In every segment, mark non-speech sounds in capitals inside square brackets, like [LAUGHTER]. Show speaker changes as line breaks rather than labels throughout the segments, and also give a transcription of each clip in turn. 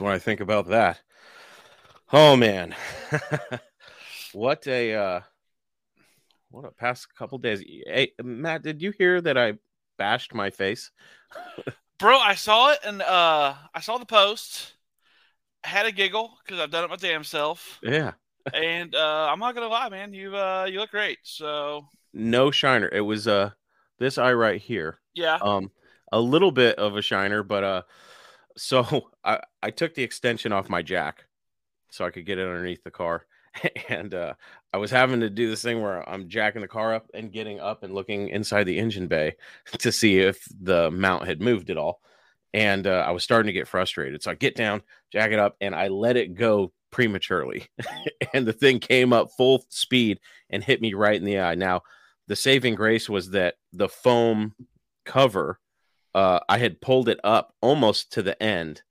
What's up?
That's what I think about that. Oh man, [LAUGHS] what a uh, what a past couple days. Hey, Matt, did you hear that I bashed my face? [LAUGHS]
Bro, I saw it and uh I saw the post. Had a giggle because I've done it my damn self.
Yeah,
And uh I'm not gonna lie, man. You uh you look great. So
no shiner. It was uh this eye right here.
yeah.
Um, a little bit of a shiner, but uh, so [LAUGHS] I I took the extension off my jack so I could get it underneath the car, [LAUGHS] and uh, I was having to do this thing where I'm jacking the car up and getting up and looking inside the engine bay [LAUGHS] to see if the mount had moved at all, and uh, I was starting to get frustrated. So I get down, jack it up, and I let it go prematurely, and the thing came up full speed and hit me right in the eye. Now, the saving grace was that the foam cover uh, I had pulled it up almost to the end.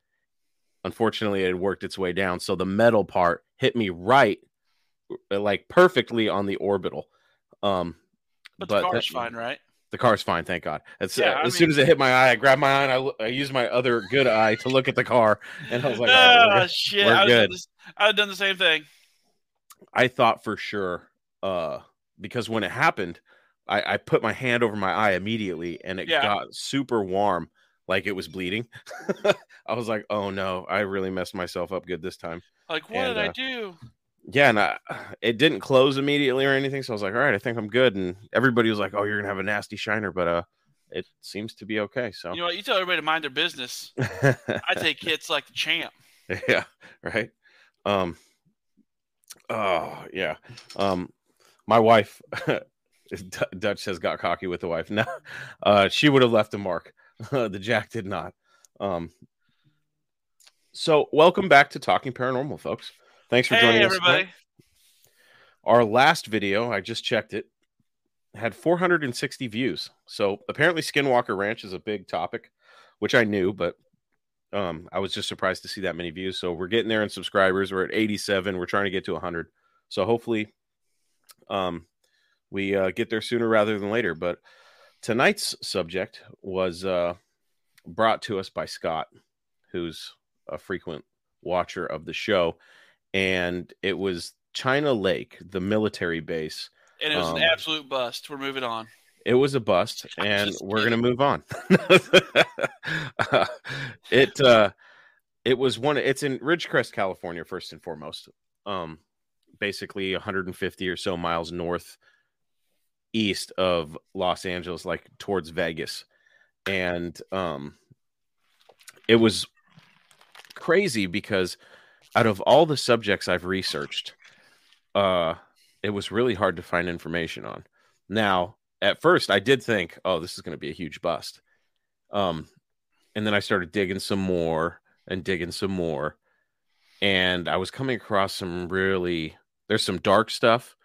Unfortunately, it had worked its way down. So the metal part hit me right, uh, like perfectly on the orbital. Um,
But, the car's
that-
fine, right?
The car's fine, thank God. As,
Yeah,
uh, as soon as it hit my eye, I grabbed my eye and I, I used my other good eye to look at the car, and I was like, "Oh,
shit.
we're
I have
good.
done, this- I would've done the same thing.
I thought for sure, uh, because when it happened, I, I put my hand over my eye immediately and it
Yeah.
got super warm, like it was bleeding. [LAUGHS] I was like, oh no, I really messed myself up good this time.
Like, what
And,
did I
uh,
do?
Yeah, and I, [SIGHS] it didn't close immediately or anything. So I was like, all right, I think I'm good. And everybody was like, oh, you're gonna have a nasty shiner, but uh, it seems to be okay. So
You know what? You tell everybody to mind their business. [LAUGHS] I take hits like the champ.
yeah right um oh yeah um my wife [LAUGHS] D- [LAUGHS] dutch has got cocky with the wife no [LAUGHS] uh she would have left a mark [LAUGHS] the jack did not um so welcome back to talking paranormal folks thanks for
Hey,
joining us
everybody.
tonight. our last video i just checked it had 460 views so apparently skinwalker ranch is a big topic which i knew but um, I was just surprised to see that many views. So we're getting there in subscribers. We're at 87. We're trying to get to 100. So hopefully, um, we uh, get there sooner rather than later. But tonight's subject was uh, brought to us by Scott, who's a frequent watcher of the show, and it was China Lake, the military base.
And it was
Um,
an absolute bust. We're moving on.
It was a bust, [LAUGHS] and we're gonna move on. [LAUGHS] it uh, it was one. It's in Ridgecrest, California, first and foremost. Um, basically 150 or so miles north east of Los Angeles, like towards Vegas, and um, it was crazy because out of all the subjects I've researched, uh, it was really hard to find information on. Now, at first, I did think, "Oh, this is going to be a huge bust," um, and then I started digging some more and digging some more, and I was coming across some really there's some dark stuff,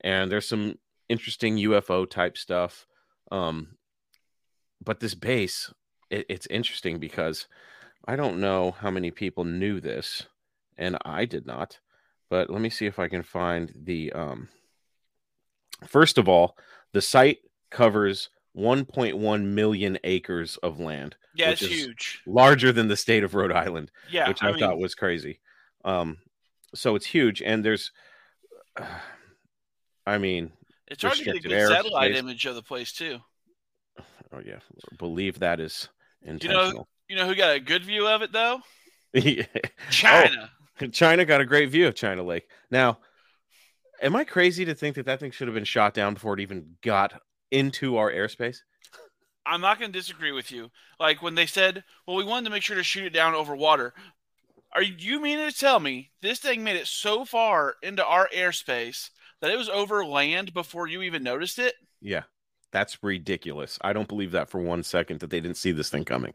and there's some interesting UFO type stuff. Um, but this base, it, it's interesting because I don't know how many people knew this, and I did not. But let me see if I can find the. Um, first of all, the site covers 1.1 million acres of land,
Yeah,
which
it's
is
huge.
larger than the state of Rhode Island,
Yeah,
which I,
I, mean,
thought was crazy. Um, so it's huge, and there's, [SIGHS] I mean,
it's hard to get a good satellite image of the place too.
oh yeah, believe that is
You know- You know who got a good view of it though? [LAUGHS]
Yeah.
China.
Oh, China got a great view of China Lake. Now, am I crazy to think that that thing should have been shot down before it even got into our airspace?
I'm not going to disagree with you. Like when they said, "Well, we wanted to make sure to shoot it down over water." Are you, you mean to tell me this thing made it so far into our airspace that it was over land before you even noticed it?
Yeah, that's ridiculous. I don't believe that for one second that they didn't see this thing coming.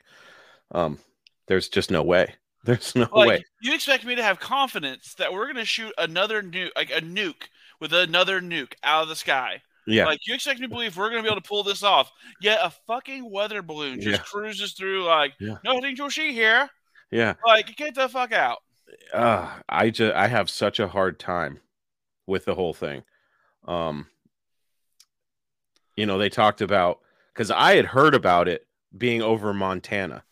Um, there's just no way. [LAUGHS] There's no
Like
way.
you expect me to have confidence that we're going to shoot another nuke, like a nuke with another nuke out of the sky?
Yeah,
Like you expect me to believe we're going to be able to pull this off? Yet a fucking weather balloon just
Yeah.
cruises through like
Yeah.
nothing to see here.
yeah.
Like get the fuck out.
Uh, I just I have such a hard time with the whole thing. Um, you know, they talked about because I had heard about it being over Montana,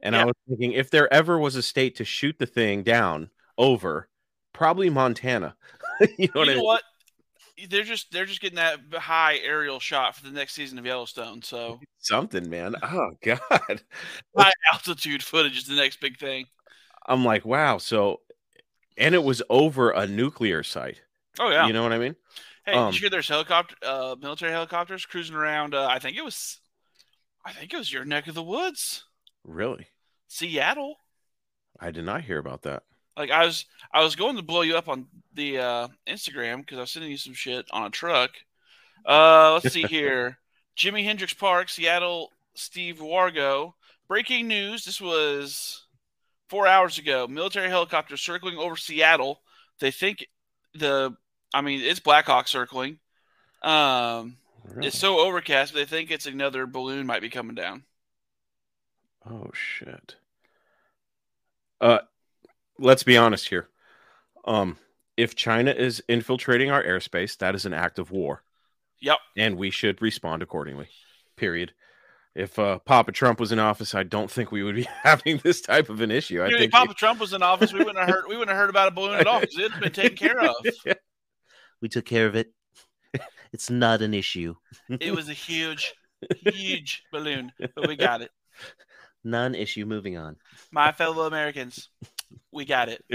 And
Yeah.
I was thinking if there ever was a state to shoot the thing down over, probably Montana. [LAUGHS] you know what
you
I mean?
what? They're just they're just getting that high aerial shot for the next season of Yellowstone. So
Something, man. [LAUGHS] Oh god. [LAUGHS]
high altitude footage is the next big thing.
I'm like, wow. So, and it was over a nuclear site.
Oh yeah.
You know what I mean?
hey,
um,
did you hear there's helicopter uh, military helicopters cruising around? Uh, I think it was, I think it was your neck of the woods,
Really?
Seattle.
I did not hear about that.
Like I was I was going to blow you up on the uh, Instagram because I was sending you some shit on a truck. Uh, let's see [LAUGHS] here. Jimi Hendrix Park, Seattle. Steve Wargo. Breaking news. This was four hours ago. Military helicopter circling over Seattle. They think the. I mean, it's Blackhawk circling. Um,
Really?
it's so overcast, but they think it's another balloon might be coming down.
Oh shit. Uh let's be honest here. Um if China is infiltrating our airspace, that is an act of war
Yep.
and we should respond accordingly. Period. If uh, Papa Trump was in office, I don't think we would be [LAUGHS] having this type of an issue. I
Dude, if
think
Papa Trump was in office, we wouldn't have heard. We wouldn't have heard about a balloon at all because it's been taken care of. [LAUGHS]
We took care of it. [LAUGHS] it's not an issue.
It was a huge, huge balloon, but we got it.
Non issue. Moving on.
My fellow Americans, we got it. [LAUGHS]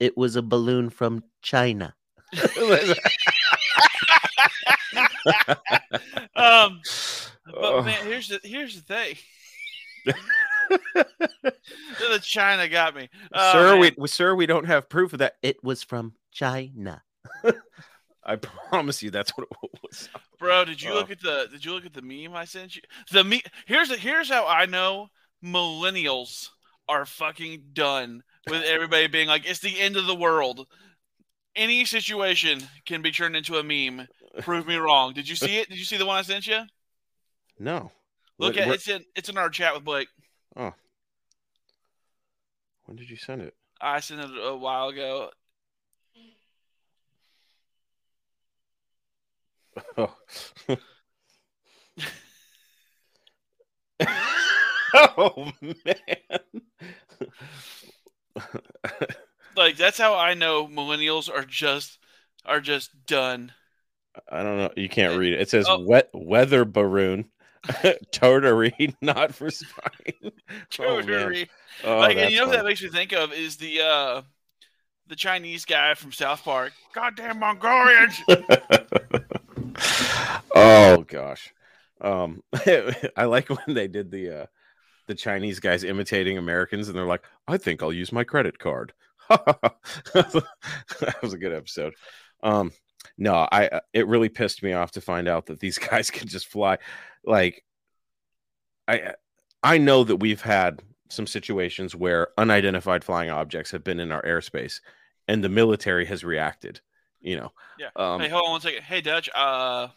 It was a balloon from China. [LAUGHS]
Um, but
Oh.
man, here's the here's the thing. the China got me, Oh,
sir,
man.
we, we sir, we don't have proof of that.
It was from China. [LAUGHS]
I promise you, that's what it [LAUGHS] was.
bro. Did you
Oh.
look at the Did you look at the meme I sent you? The me here's the, here's how I know millennials are fucking done with everybody being like it's the end of the world. Any situation can be turned into a meme. Prove me wrong. Did you see it? Did you see the one I sent you?
No.
Look
What-
at it's in it's in our chat with Blake. Oh.
When did you send it?
I sent it a while ago.
Oh. oh [LAUGHS] man.
Like that's how I know millennials are just are just done.
I don't know. You can't read it. It says
Oh.
wet weather baroon. [LAUGHS] Tartary, [LAUGHS] not for spine. Oh, Oh,
like, you know what that makes me think of is the uh the Chinese guy from South Park. Goddamn Mongolians!
Oh gosh. Um [LAUGHS] I like when they did the uh the Chinese guys imitating Americans and they're like, I think I'll use my credit card. [LAUGHS] that was a good episode. Um no, I uh, it really pissed me off to find out that these [LAUGHS] guys can just fly like I I know that we've had some situations where unidentified flying objects have been in our airspace and the military has reacted, you know.
Yeah.
Um
hey, hold on one second. Hey, Dutch. Uh,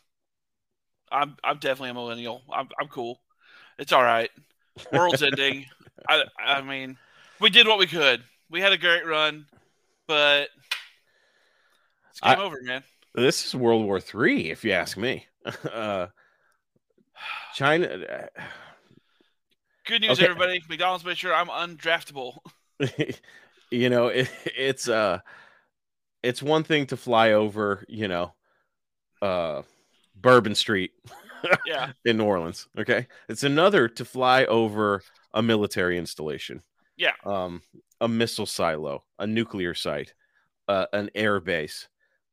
I'm I'm definitely a millennial. I'm I'm cool. It's all right. World's [LAUGHS] ending. I I mean, we did what we could. We had a great run, but it's game
I-
over, man.
This is World War Three, if you ask me. [LAUGHS] Uh, China, uh,
Good news,
Okay.
everybody. McDonald's made sure I'm undraftable. [LAUGHS]
you know, it, it's uh, it's one thing to fly over, you know, uh, Bourbon Street [LAUGHS]
Yeah. [LAUGHS]
in New Orleans. Okay, it's another to fly over a military installation.
Yeah.
um, a missile silo, a nuclear site, uh, an air base.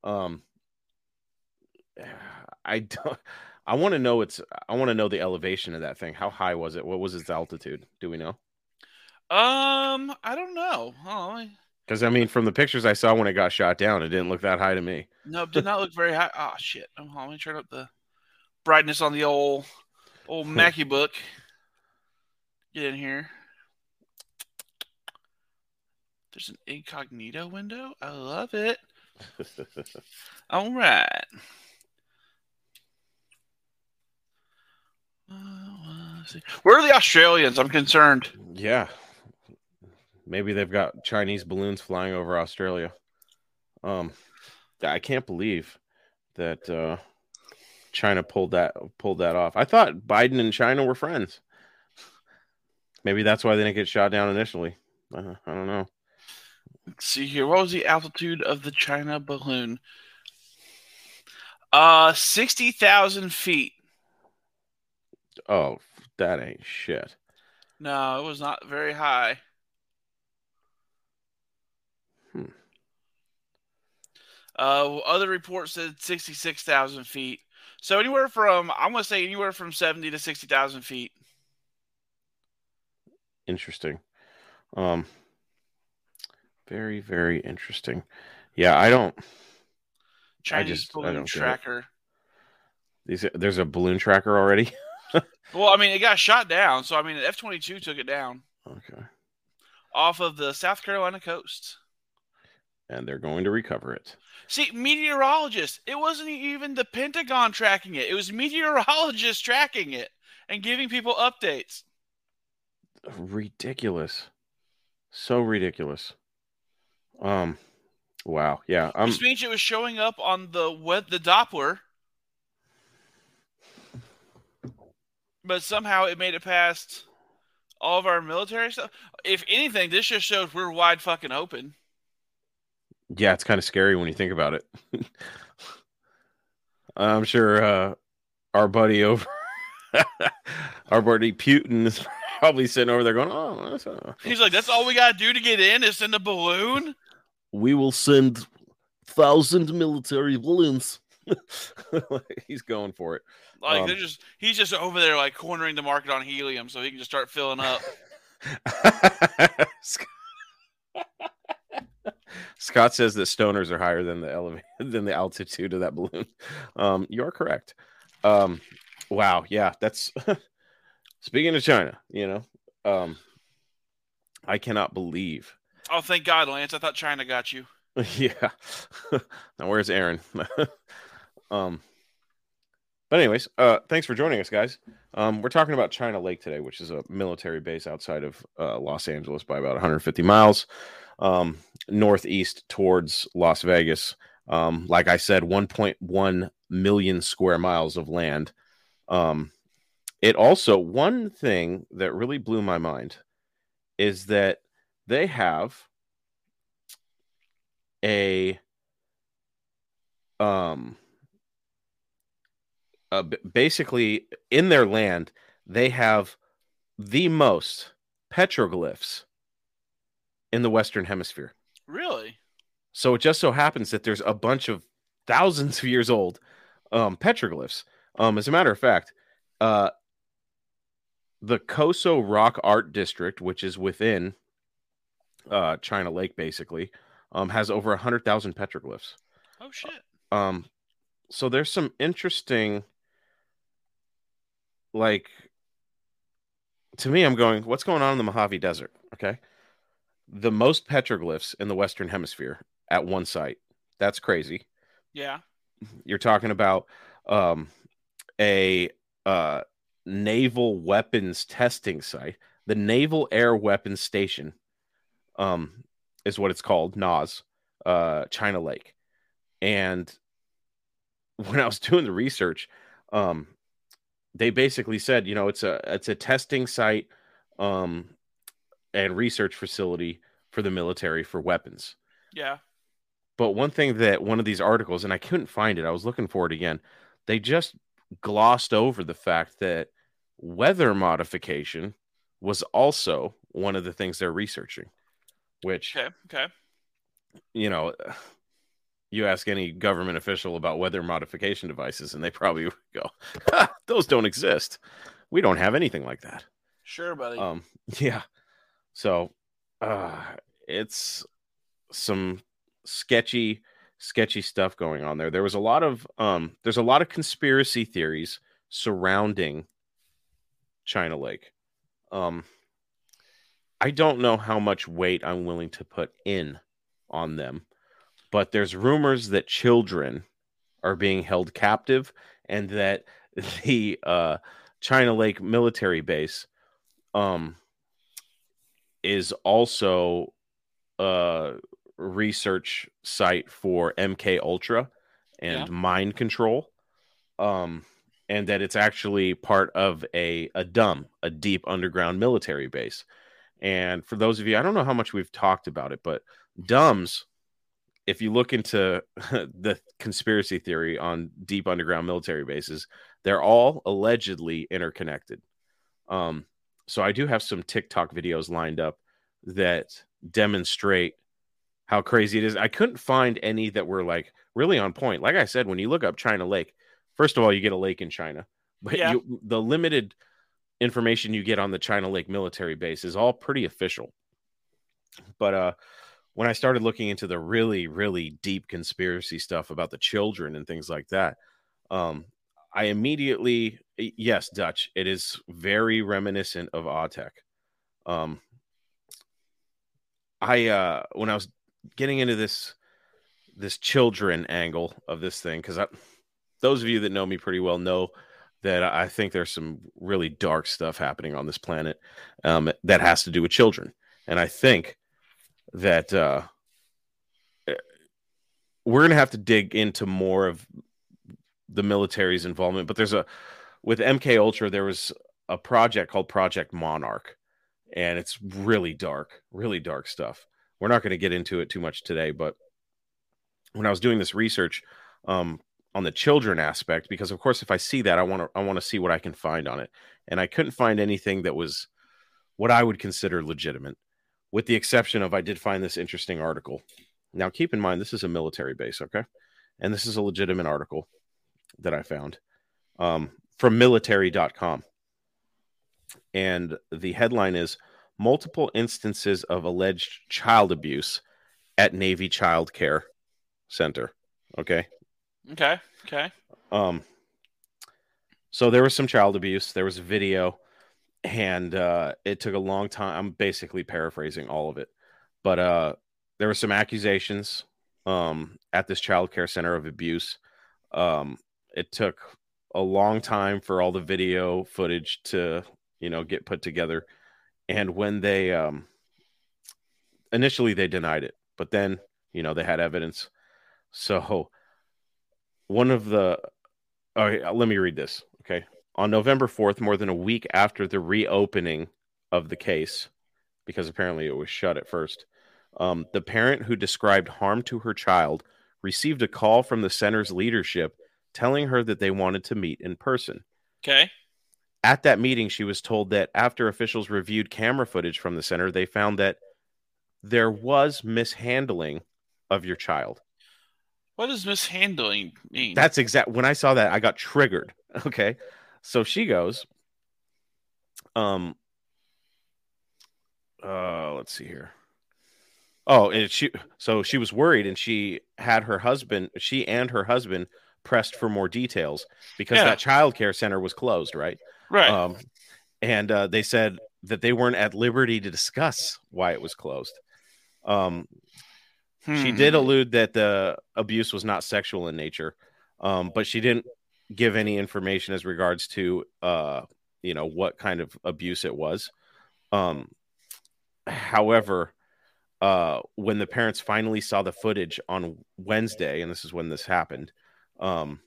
Um, [SIGHS] I don't. I want to know its. I want to know the elevation of that thing. How high was it? What was its altitude? Do we know?
Um, I don't know. Oh, I-
Because I mean, from the pictures I saw when it got shot down, it didn't look that high to me.
no, it did not look very high. Oh shit! Oh, on, let me turn up the brightness on the old old Mackie book. Get in here. There's an incognito window. I love it. [LAUGHS] All right. Uh. Where are the Australians? I'm concerned.
yeah, maybe they've got Chinese balloons flying over Australia. Um, I can't believe that uh, China pulled that pulled that off. I thought Biden and China were friends. Maybe that's why they didn't get shot down initially. Uh, I don't know.
Let's see here. What was the altitude of the China balloon? Uh, sixty thousand feet.
Oh, that ain't shit.
No, it was not very high. Uh, other reports said sixty-six thousand feet. So anywhere from I'm gonna say anywhere from seventy to sixty thousand feet.
Interesting. Um, very, very interesting. Yeah, I don't.
Chinese
just- I
balloon
don't
tracker.
These, there's a balloon tracker already. [LAUGHS]
Well, I mean, it got shot down, so I mean, F twenty two took it down
Okay,
off of the South Carolina coast.
And they're going to recover it.
See, meteorologists. It wasn't even the Pentagon tracking it. It was [LAUGHS] meteorologists tracking it and giving people updates.
Ridiculous. So ridiculous. Um, wow. Yeah. Um,
Which means it was showing up on the web, the Doppler, but somehow it made it past all of our military stuff. If anything, this just shows we're wide fucking open.
Yeah, it's kind of scary when you think about it. [LAUGHS] I'm sure uh, our buddy over, [LAUGHS] our buddy Putin is probably sitting over there going, "Oh, that's, uh,
He's like, that's all we gotta do to get in is send a balloon.
We will send thousand military balloons. [LAUGHS]
he's going for it."
Like
Um,
they're just he's just over there like cornering the market on helium so he can just start filling up.
Scott- says that stoners are higher than the elevate [LAUGHS] than the altitude of that balloon. [LAUGHS] Um, you're correct. Um, wow, yeah, that's [LAUGHS] speaking of China. You know, um, I cannot believe.
Oh, thank God, Lance. I thought China got you.
yeah. now where's Aaron? um. But anyways, uh, thanks for joining us, guys. Um, we're talking about China Lake today, which is a military base outside of uh, Los Angeles by about 150 miles, um, northeast towards Las Vegas. Um, like I said, 1.1 million square miles of land. Um, it also one thing that really blew my mind is that they have a um uh, basically in their land they have the most petroglyphs in the western hemisphere
Really?
so it just so happens that there's a bunch of thousands of years old um, petroglyphs. Um, as a matter of fact, uh, the Coso Rock Art District, which is within uh, China Lake, basically, um, has over a hundred thousand petroglyphs.
Oh shit.
Um, so there's some interesting, like, to me, I'm going, what's going on in the Mojave Desert? Okay. The most petroglyphs in the Western Hemisphere at one site. That's crazy.
Yeah.
You're talking about um, a uh, naval weapons testing site. The Naval Air Weapons Station um, is what it's called, NAS, uh, China Lake. And when I was [LAUGHS] doing the research, um, they basically said, you know, it's a it's a testing site um, and research facility for the military for weapons.
Yeah.
But one thing that one of these articles, and I couldn't find it, I was looking for it again. They just glossed over the fact that weather modification was also one of the things they're researching, which
Okay. Okay.
you know, you ask any government official about weather modification devices, and they probably would [LAUGHS] go, "Ha, "Those don't exist. We don't have anything like that."
Sure, buddy.
Um, [LAUGHS] yeah. So, uh, it's some sketchy, sketchy stuff going on there. There was a lot of, um, there's a lot of conspiracy theories surrounding China Lake. Um, I don't know how much weight I'm willing to put in on them, but there's rumors that children are being held captive and that [LAUGHS] the uh, China Lake military base um, is also a research site for MK Ultra and
Yeah.
mind control. Um, and that it's actually part of a a DUM, a deep underground military base. And for those of you, I don't know how much we've talked about it, but DUMS, if you look into [LAUGHS] the conspiracy theory on deep underground military bases, they're all allegedly interconnected. Um, so I do have some TikTok videos lined up that demonstrate how crazy it is. I couldn't find any that were like really on point. Like I said, when you look up China Lake, first of all, you get a lake in China, but
Yeah.
you, the limited information you get on the China Lake military base is all pretty official. But uh, when I started looking into the really, really deep conspiracy stuff about the children and things like that, um, I immediately, yes, Dutch, it is very reminiscent of Autech. Um, I uh, when I was getting into this this children angle of this thing, because those of you that know me pretty well know that I think there's some really dark stuff happening on this planet um, that has to do with children, and I think that uh, we're gonna have to dig into more of the military's involvement. But there's a with MK Ultra, there was a project called Project Monarch, and it's really dark, really dark stuff. We're not going to get into it too much today, but when I was doing this research um, on the children aspect, because of course, if I see that, I want to I want to see what I can find on it, and I couldn't find anything that was what I would consider legitimate, with the exception of I did find this interesting article. Now, keep in mind, this is a military base, okay, and this is a legitimate article that I found um, from military.com. And the headline is Multiple Instances of Alleged Child Abuse at Navy Child Care Center. Okay.
Okay. Okay.
Um, so there was some child abuse, there was a video, and uh, it took a long time. I'm basically paraphrasing all of it, but uh, there were some accusations um, at this child care center of abuse. Um, it took a long time for all the video footage to you know get put together. And when they um initially they denied it but then you know they had evidence. So one of the all right let me read this okay? On november 4th more than a week after the reopening of the case because apparently it was shut at first um, the parent who described harm to her child received a call from the center's leadership telling her that they wanted to meet in person.
Okay.
At that meeting, she was told that after officials reviewed camera footage from the center, they found that there was mishandling of your child.
What does mishandling mean?
That's exact. When I saw that, I got triggered. [LAUGHS] Okay. So she goes, um, uh, let's see here. Oh, and she so she was worried and she had her husband, she and her husband pressed for more details because
Yeah.
that child care center was closed, right?
right.
Um, and uh, they said that they weren't at liberty to discuss why it was closed. Um, she
Hmm.
did allude that the abuse was not sexual in nature, um, but she didn't give any information as regards to, uh, you know, what kind of abuse it was. Um, however, uh, when the parents finally saw the footage on Wednesday, and this is when this happened, um,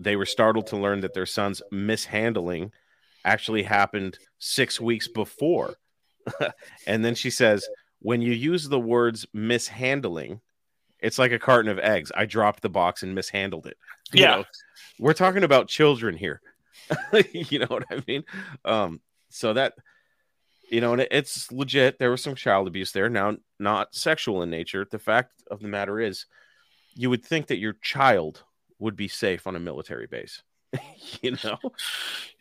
they were startled to learn that their son's mishandling actually happened six weeks before. [LAUGHS] and then she says, when you use the words mishandling, it's like a carton of eggs. I dropped the box and mishandled it. You
Yeah.
know, we're talking about children here. [LAUGHS] you know what I mean? Um, so that you know, and it, it's legit. There was some child abuse there. Now, not sexual in nature. The fact of the matter is, you would think that your child would be safe on a military base. [LAUGHS] you know,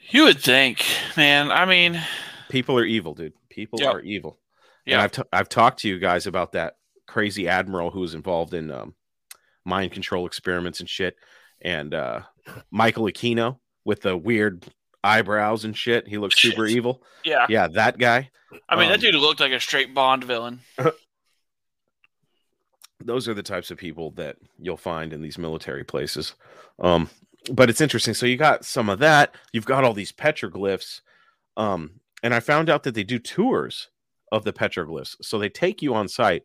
You would think, man. I mean,
people are evil, dude. People
Yeah.
are evil.
Yeah.
I've t- I've talked to you guys about that crazy admiral who was involved in um, mind control experiments and shit, and uh, Michael Aquino with the weird eyebrows and shit. He looks super
Shit.
evil.
yeah.
Yeah, that guy.
I mean,
Um,
that dude looked like a straight Bond villain. [LAUGHS]
those are the types of people that you'll find in these military places. Um, but it's interesting. So you got some of that. You've got all these petroglyphs. Um, and I found out that they do tours of the petroglyphs. So they take you on site,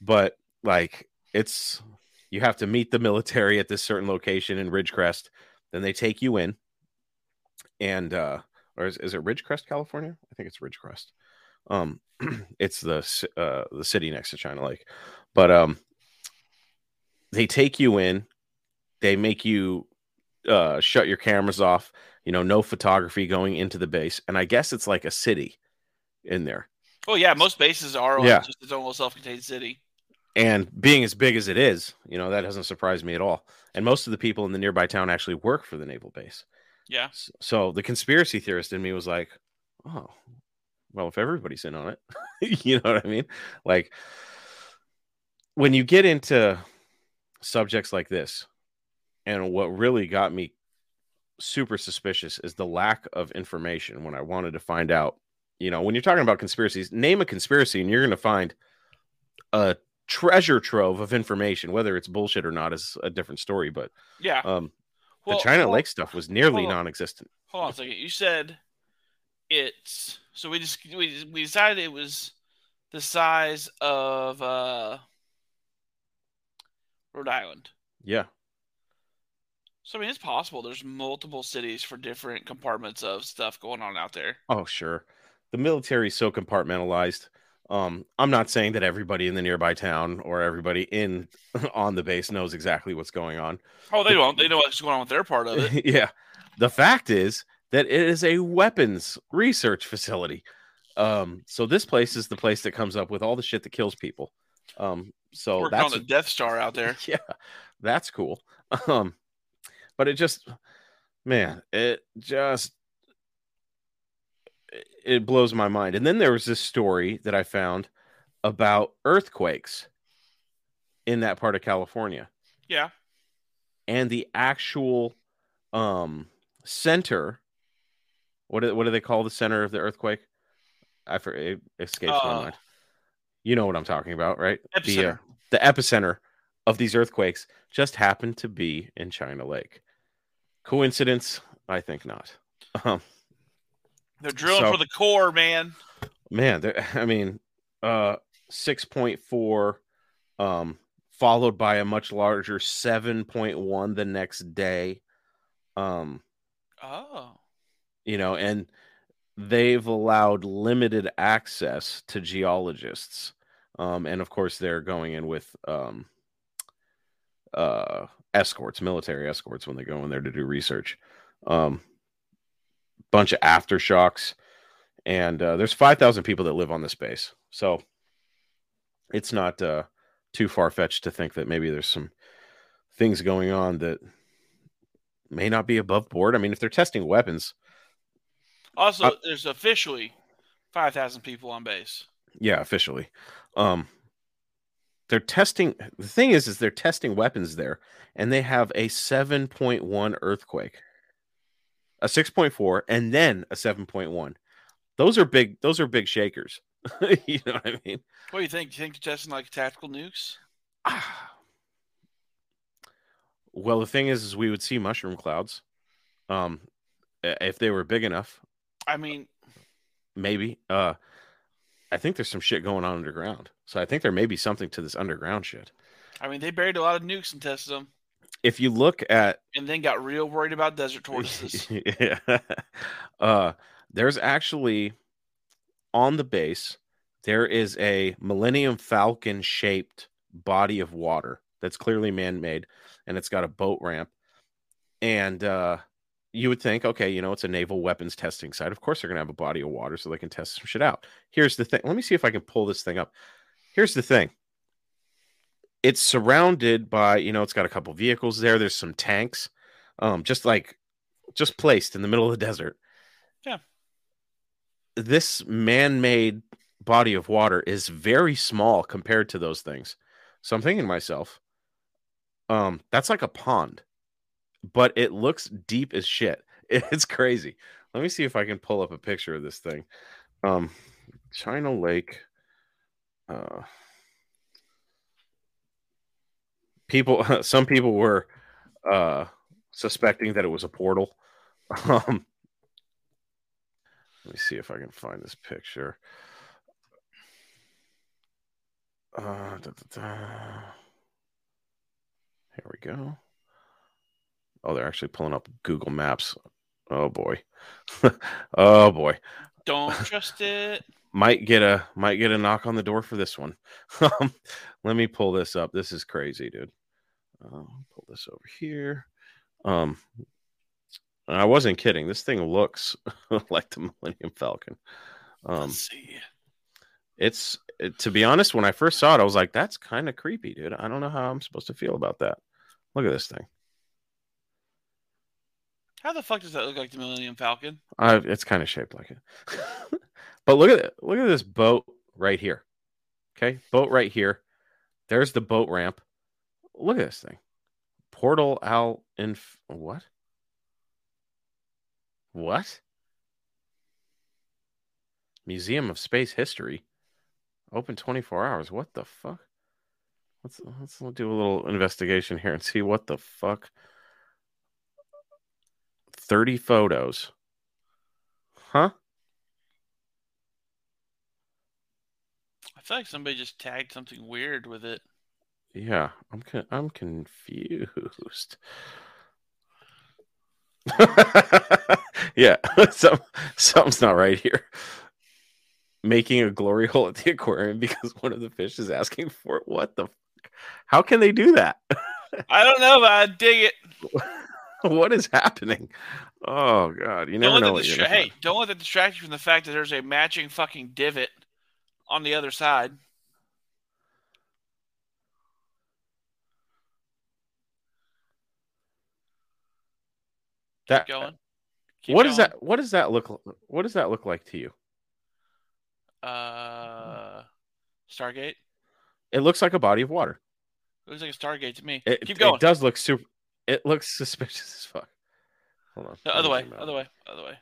but like it's you have to meet the military at this certain location in Ridgecrest. Then they take you in. and uh, or is, is it Ridgecrest, California? I think it's Ridgecrest. Um, [CLEARS THROAT] it's the uh the city next to China Lake, but um, they take you in, they make you uh shut your cameras off. You know, no photography going into the base, and I guess it's like a city in there.
Oh yeah, most bases are
Yeah.
just its own little self-contained city.
And being as big as it is, you know, that doesn't surprise me at all. And most of the people in the nearby town actually work for the naval base.
Yeah.
So the conspiracy theorist in me was like, oh, well, if everybody's in on it, [LAUGHS] you know what I mean? Like when you get into subjects like this, and what really got me super suspicious is the lack of information when I wanted to find out. You know, when you're talking about conspiracies, name a conspiracy and you're going to find a treasure trove of information. Whether it's bullshit or not is a different story. But
Yeah.
um,
Well,
the China
hold-
Lake stuff was nearly
hold
non-existent.
Hold on a second. You said it's so we just we we decided it was the size of uh Rhode Island.
Yeah,
So I mean, it's possible there's multiple cities for different compartments of stuff going on out there.
Oh, sure. The military is so compartmentalized. Um, I'm not saying that everybody in the nearby town or everybody in [LAUGHS] on the base knows exactly what's going on.
Oh, they don't. They know what's going on with their part of it. [LAUGHS]
yeah. The fact is that it is a weapons research facility. Um, so this place is the place that comes up with all the shit that kills people. Um, so
Working on
that's
the Death Star out there. [LAUGHS]
yeah, that's cool. Um, but it just, man, it just it- blows my mind. And then there was this story that I found about earthquakes in that part of California
Yeah.
and the actual um center. What do, what do they call the center of the earthquake? I for it escapes my
Uh,
mind. You know what I'm talking about, right? The, uh,
Epicenter.
the epicenter of these earthquakes just happened to be in China Lake. Coincidence? I think not. [LAUGHS] Um,
They're drilling
so-
for the core, man.
man, [LAUGHS] I mean, uh, six point four, um, followed by a much larger seven point one the next day. Um,
Oh.
you know, and they've allowed limited access to geologists. Um, and of course, they're going in with um, uh, escorts, military escorts, when they go in there to do research. Um, bunch of aftershocks, and uh, there's 5,000 people that live on this base. So it's not uh, too far fetched to think that maybe there's some things going on that may not be above board. I mean, if they're testing weapons,
Also,
Uh,
there's officially five thousand people on base.
Yeah, officially. Um they're testing the thing is is they're testing weapons there and they have a 7.1 earthquake. A 6.4 and then a 7.1. Those are big those are big shakers. [LAUGHS] you know what I mean?
What do you think? Do you think they're testing like tactical nukes?
Well, the thing is is we would see mushroom clouds. Um if they were big enough,
I mean,
maybe. Uh I think there's some shit going on underground. So I think there may be something to this underground shit.
I mean, they buried a lot of nukes and tested them,
If you look at
and then got real worried about desert tortoises. [LAUGHS]
yeah. [LAUGHS] Uh, there's actually on the base, there is a Millennium Falcon shaped body of water that's clearly man made and it's got a boat ramp. And uh, you would think, okay, you know, it's a naval weapons testing site. Of course, they're going to have a body of water so they can test some shit out. Here's the thing. Let me see if I can pull this thing up. Here's the thing it's surrounded by, you know, it's got a couple vehicles there. There's some tanks, um, just like just placed in the middle of the desert.
Yeah.
This man-made body of water is very small compared to those things. So I'm thinking to myself, um, that's like a pond, but it looks deep as shit. [LAUGHS] It's crazy. Let me see if I can pull up a picture of this thing. Um, China Lake. Uh, people, [LAUGHS] some people were uh, suspecting that it was a portal. [LAUGHS] Um, let me see if I can find this picture. Uh, da, da, da. Here we go. Oh, they're actually pulling up Google Maps Oh boy. [LAUGHS] oh boy.
Don't trust it.
Might get a might get a knock on the door for this one. Um, [LAUGHS] Let me pull this up. This is crazy, dude. Um, pull this over here. Um, and I wasn't kidding. This thing looks [LAUGHS] like the Millennium Falcon. Um,
Let's see.
it's it, to be honest, when I first saw it, I was like, "That's kind of creepy, dude." I don't know how I'm supposed to feel about that. Look at this thing.
How the fuck does that look like the Millennium Falcon?
I, it's kind of shaped like it. [LAUGHS] but look at. Look at this boat right here. Okay, boat right here. There's the boat ramp. Look at this thing. Portal Al Inf. What? What? Museum of Space History. Open 24 hours. What the fuck? Let's let's do a little investigation here and see what the fuck. 30 photos. Huh?
I feel like somebody just tagged something weird with it.
Yeah, I'm con- I'm confused. [LAUGHS] yeah, [LAUGHS] some something's not right here. Making a glory hole at the aquarium because one of the fish is asking for it. What the? Fuck? How can they do that? [LAUGHS]
I don't know, but I dig it. [LAUGHS]
what is happening? Oh god, you never
Don't
know what
distra- hey, don't let that distract you from the fact that there's a matching fucking divot on the other side.
That-
Going. Keep
what does
going.
that? What does that look? What does that look like to you?
Uh, Stargate.
It looks like a body of water.
It looks like a Stargate to me.
It,
Keep going.
it does look super. It looks [LAUGHS] suspicious as fuck. Hold on.
The other way. Other way. Other way.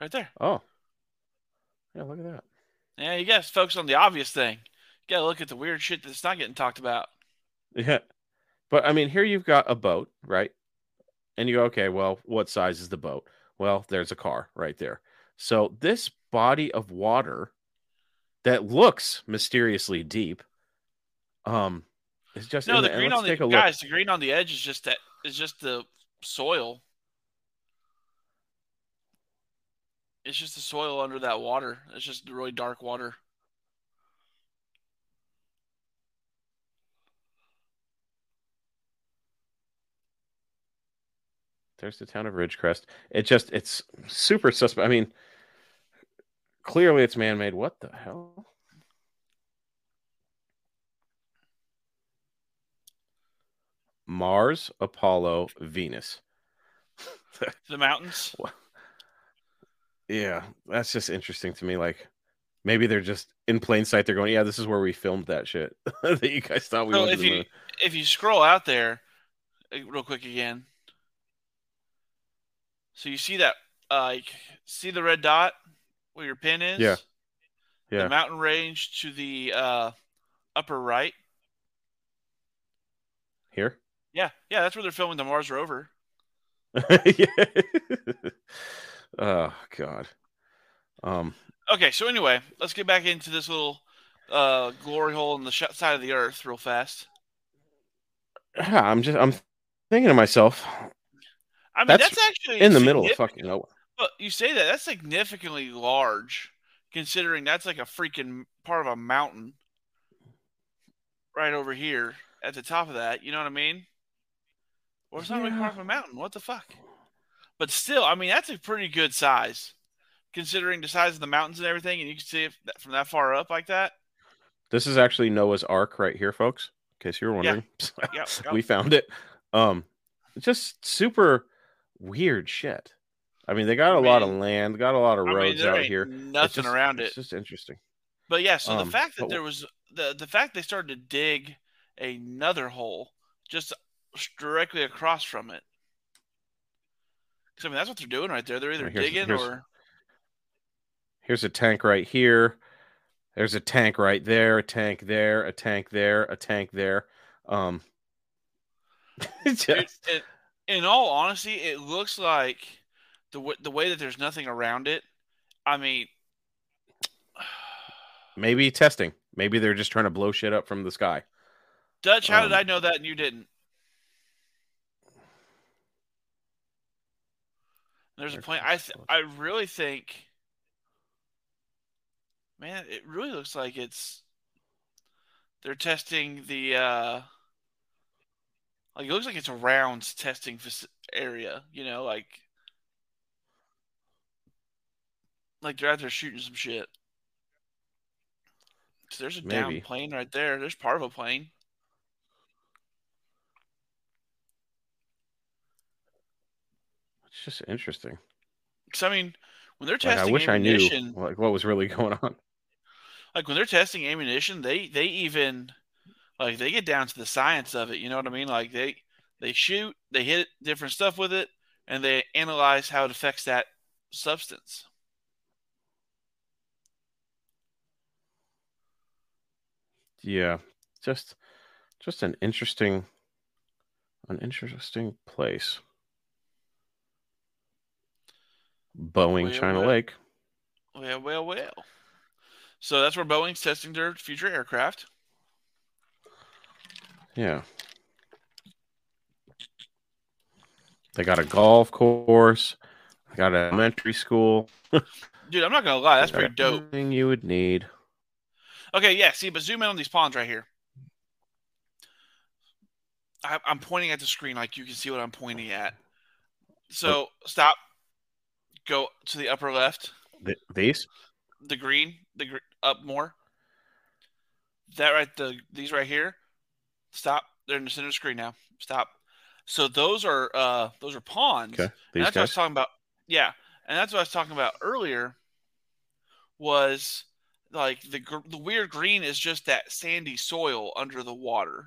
Right there.
Oh. Yeah, look at that.
Yeah, you guys focus on the obvious thing. You gotta look at the weird shit that's not getting talked about.
Yeah. But I mean, here you've got a boat, right? And you go, okay, well, what size is the boat? Well, there's a car right there. So this body of water that looks mysteriously deep, um, is just
No, the green on the
look.
guys, the green on the edge is just that is just the soil. It's just the soil under that water. It's just really dark water.
There's the town of Ridgecrest. It just it's super suspect. I mean, clearly it's man-made. What the hell? Mars, Apollo, Venus. [LAUGHS]
The mountains.
Yeah, that's just interesting to me. Like, maybe they're just in plain sight. They're going, "Yeah, this is where we filmed that shit [LAUGHS] that you guys thought we
So if you
moon."
if you scroll out there, uh, real quick again. So you see that, uh, like, see the red dot where your pin is.
Yeah. Yeah.
The mountain range to the uh, upper right.
Here.
Yeah, yeah, that's where they're filming the Mars rover. [LAUGHS]
yeah. oh God. Um.
Okay, so anyway, let's get back into this little uh, glory hole in the sh- side of the Earth real fast.
Yeah, I'm just. I'm thinking to myself,
I mean,
That's
that's, actually
in the middle of fucking nowhere.
But you say that that's significantly large, considering that's like a freaking part of a mountain right over here at the top of that. You know what I mean? Or it's not really of a mountain. What the fuck? But still, I mean, that's a pretty good size, considering the size of the mountains and everything, and you can see it from that far up like that.
This is actually Noah's Ark right here, folks. In case you were wondering, [LAUGHS]
Yep, yep.
we found it. Um, just super weird shit. I mean, they got
I
a lot of land, got a lot of
I mean,
roads out here.
nothing
just-
around it.
It's just interesting.
But yeah, so
Um,
the fact that
but-
there was the the fact they started to dig another hole just directly across from it. 'Cause, I mean, that's what they're doing right there. They're either
here's-
digging
here's-
or
Here's a tank right here. There's a tank right there, a tank there, a tank there, a tank there. Um, [LAUGHS] just-
it, in all honesty, it looks like the w- the way that there's nothing around it. I mean, [SIGHS]
maybe testing. Maybe they're just trying to blow shit up from the sky.
Dutch, how did
Um,
I know that and you didn't? There's a point. I th- I really think, man, it really looks like it's they're testing the uh like it looks like it's a rounds testing area. You know, like like they're out there shooting some shit. 'Cause there's a down plane right there. There's part of a plane.
It's just interesting.
Because I mean, when they're
Like
testing
I wish I knew
ammunition,
like what was really [LAUGHS] going on.
like when they're testing ammunition, they they even like they get down to the science of it. You know what I mean? Like they they shoot, they hit different stuff with it, and they analyze how it affects that substance.
Yeah, just just an interesting an interesting place. Boeing
Well,
China
well.
Lake.
Well, well, well. So that's where Boeing's testing their future aircraft.
Yeah. They got a golf course. They got an elementary school.
Dude, I'm not gonna lie, that's pretty dope.
Everything you would need.
Okay, yeah. See, but zoom in on these ponds right here. I, I'm pointing at the screen like you can see what I'm pointing at. So stop. Go to the upper left.
Th- these?
The green, the gr- up more. That right, the these right here. Stop. They're in the center of the screen now. Stop. So those are uh those are pawns.
Okay.
And
These
that's what I was talking about. Yeah, and that's what I was talking about earlier. Was like the gr- the weird green is just that sandy soil under the water.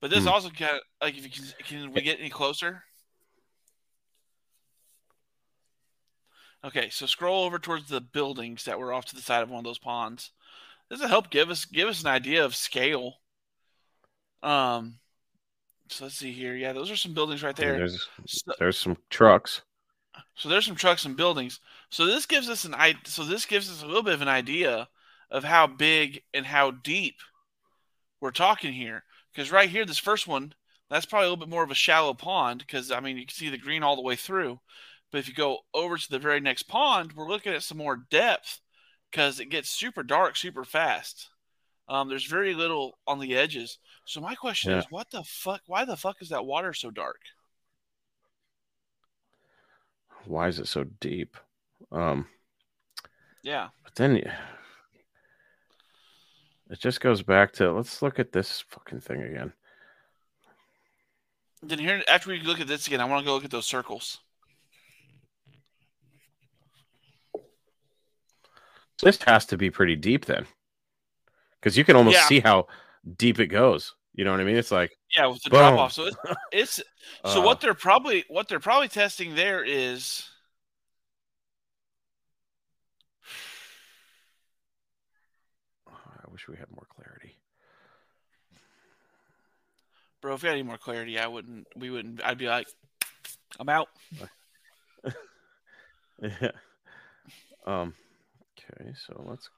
But this
Hmm.
also kind of like if you can, can we get any closer? Okay, so scroll over towards the buildings that were off to the side of one of those ponds. This will help give us give us an idea of scale. Um, so let's see here. Yeah, those are some buildings right
And
there.
There's
So,
there's some trucks.
so there's some trucks and buildings. So this gives us an i. So this gives us a little bit of an idea of how big and how deep we're talking here. Because right here, this first one, that's probably a little bit more of a shallow pond. Because I mean, you can see the green all the way through. But if you go over to the very next pond, we're looking at some more depth because it gets super dark super fast. Um, there's very little on the edges. So my question
Yeah.
is, what the fuck? Why the fuck is that water so dark?
Why is it so deep? Um,
Yeah.
but then it just goes back to let's look at this fucking thing again.
Then here, after we look at this again, I want to go look at those circles.
This has to be pretty deep then, because you can almost
Yeah.
see how deep it goes. You know what I mean? It's like
Yeah, with the
Boom.
drop off. So it's, [LAUGHS] it's so
uh,
what they're probably what they're probably testing there is [SIGHS]
I wish we had more clarity.
bro. If we had any more clarity, I wouldn't. We wouldn't. I'd be like, I'm out. [LAUGHS]
Yeah. Um. Okay, so let's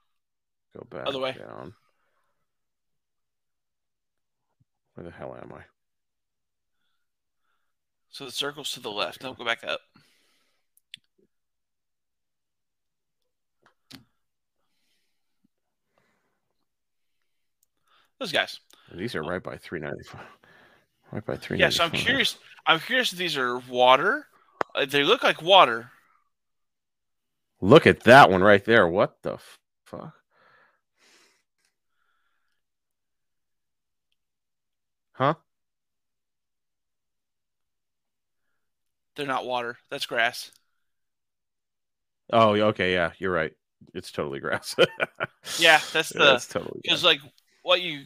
go back
Other way.
down. Where the hell am I?
So the circles to the left. Don't go back up. Those guys.
These are right by 395. Right by 395.
Yeah. So I'm curious. I'm curious if these are water. Uh, they look like water.
Look at that one right there. What the fuck? Huh?
They're not water. That's grass.
Oh, okay, yeah, you're right. It's totally grass. [LAUGHS]
Yeah, that's the
that's totally
because like what you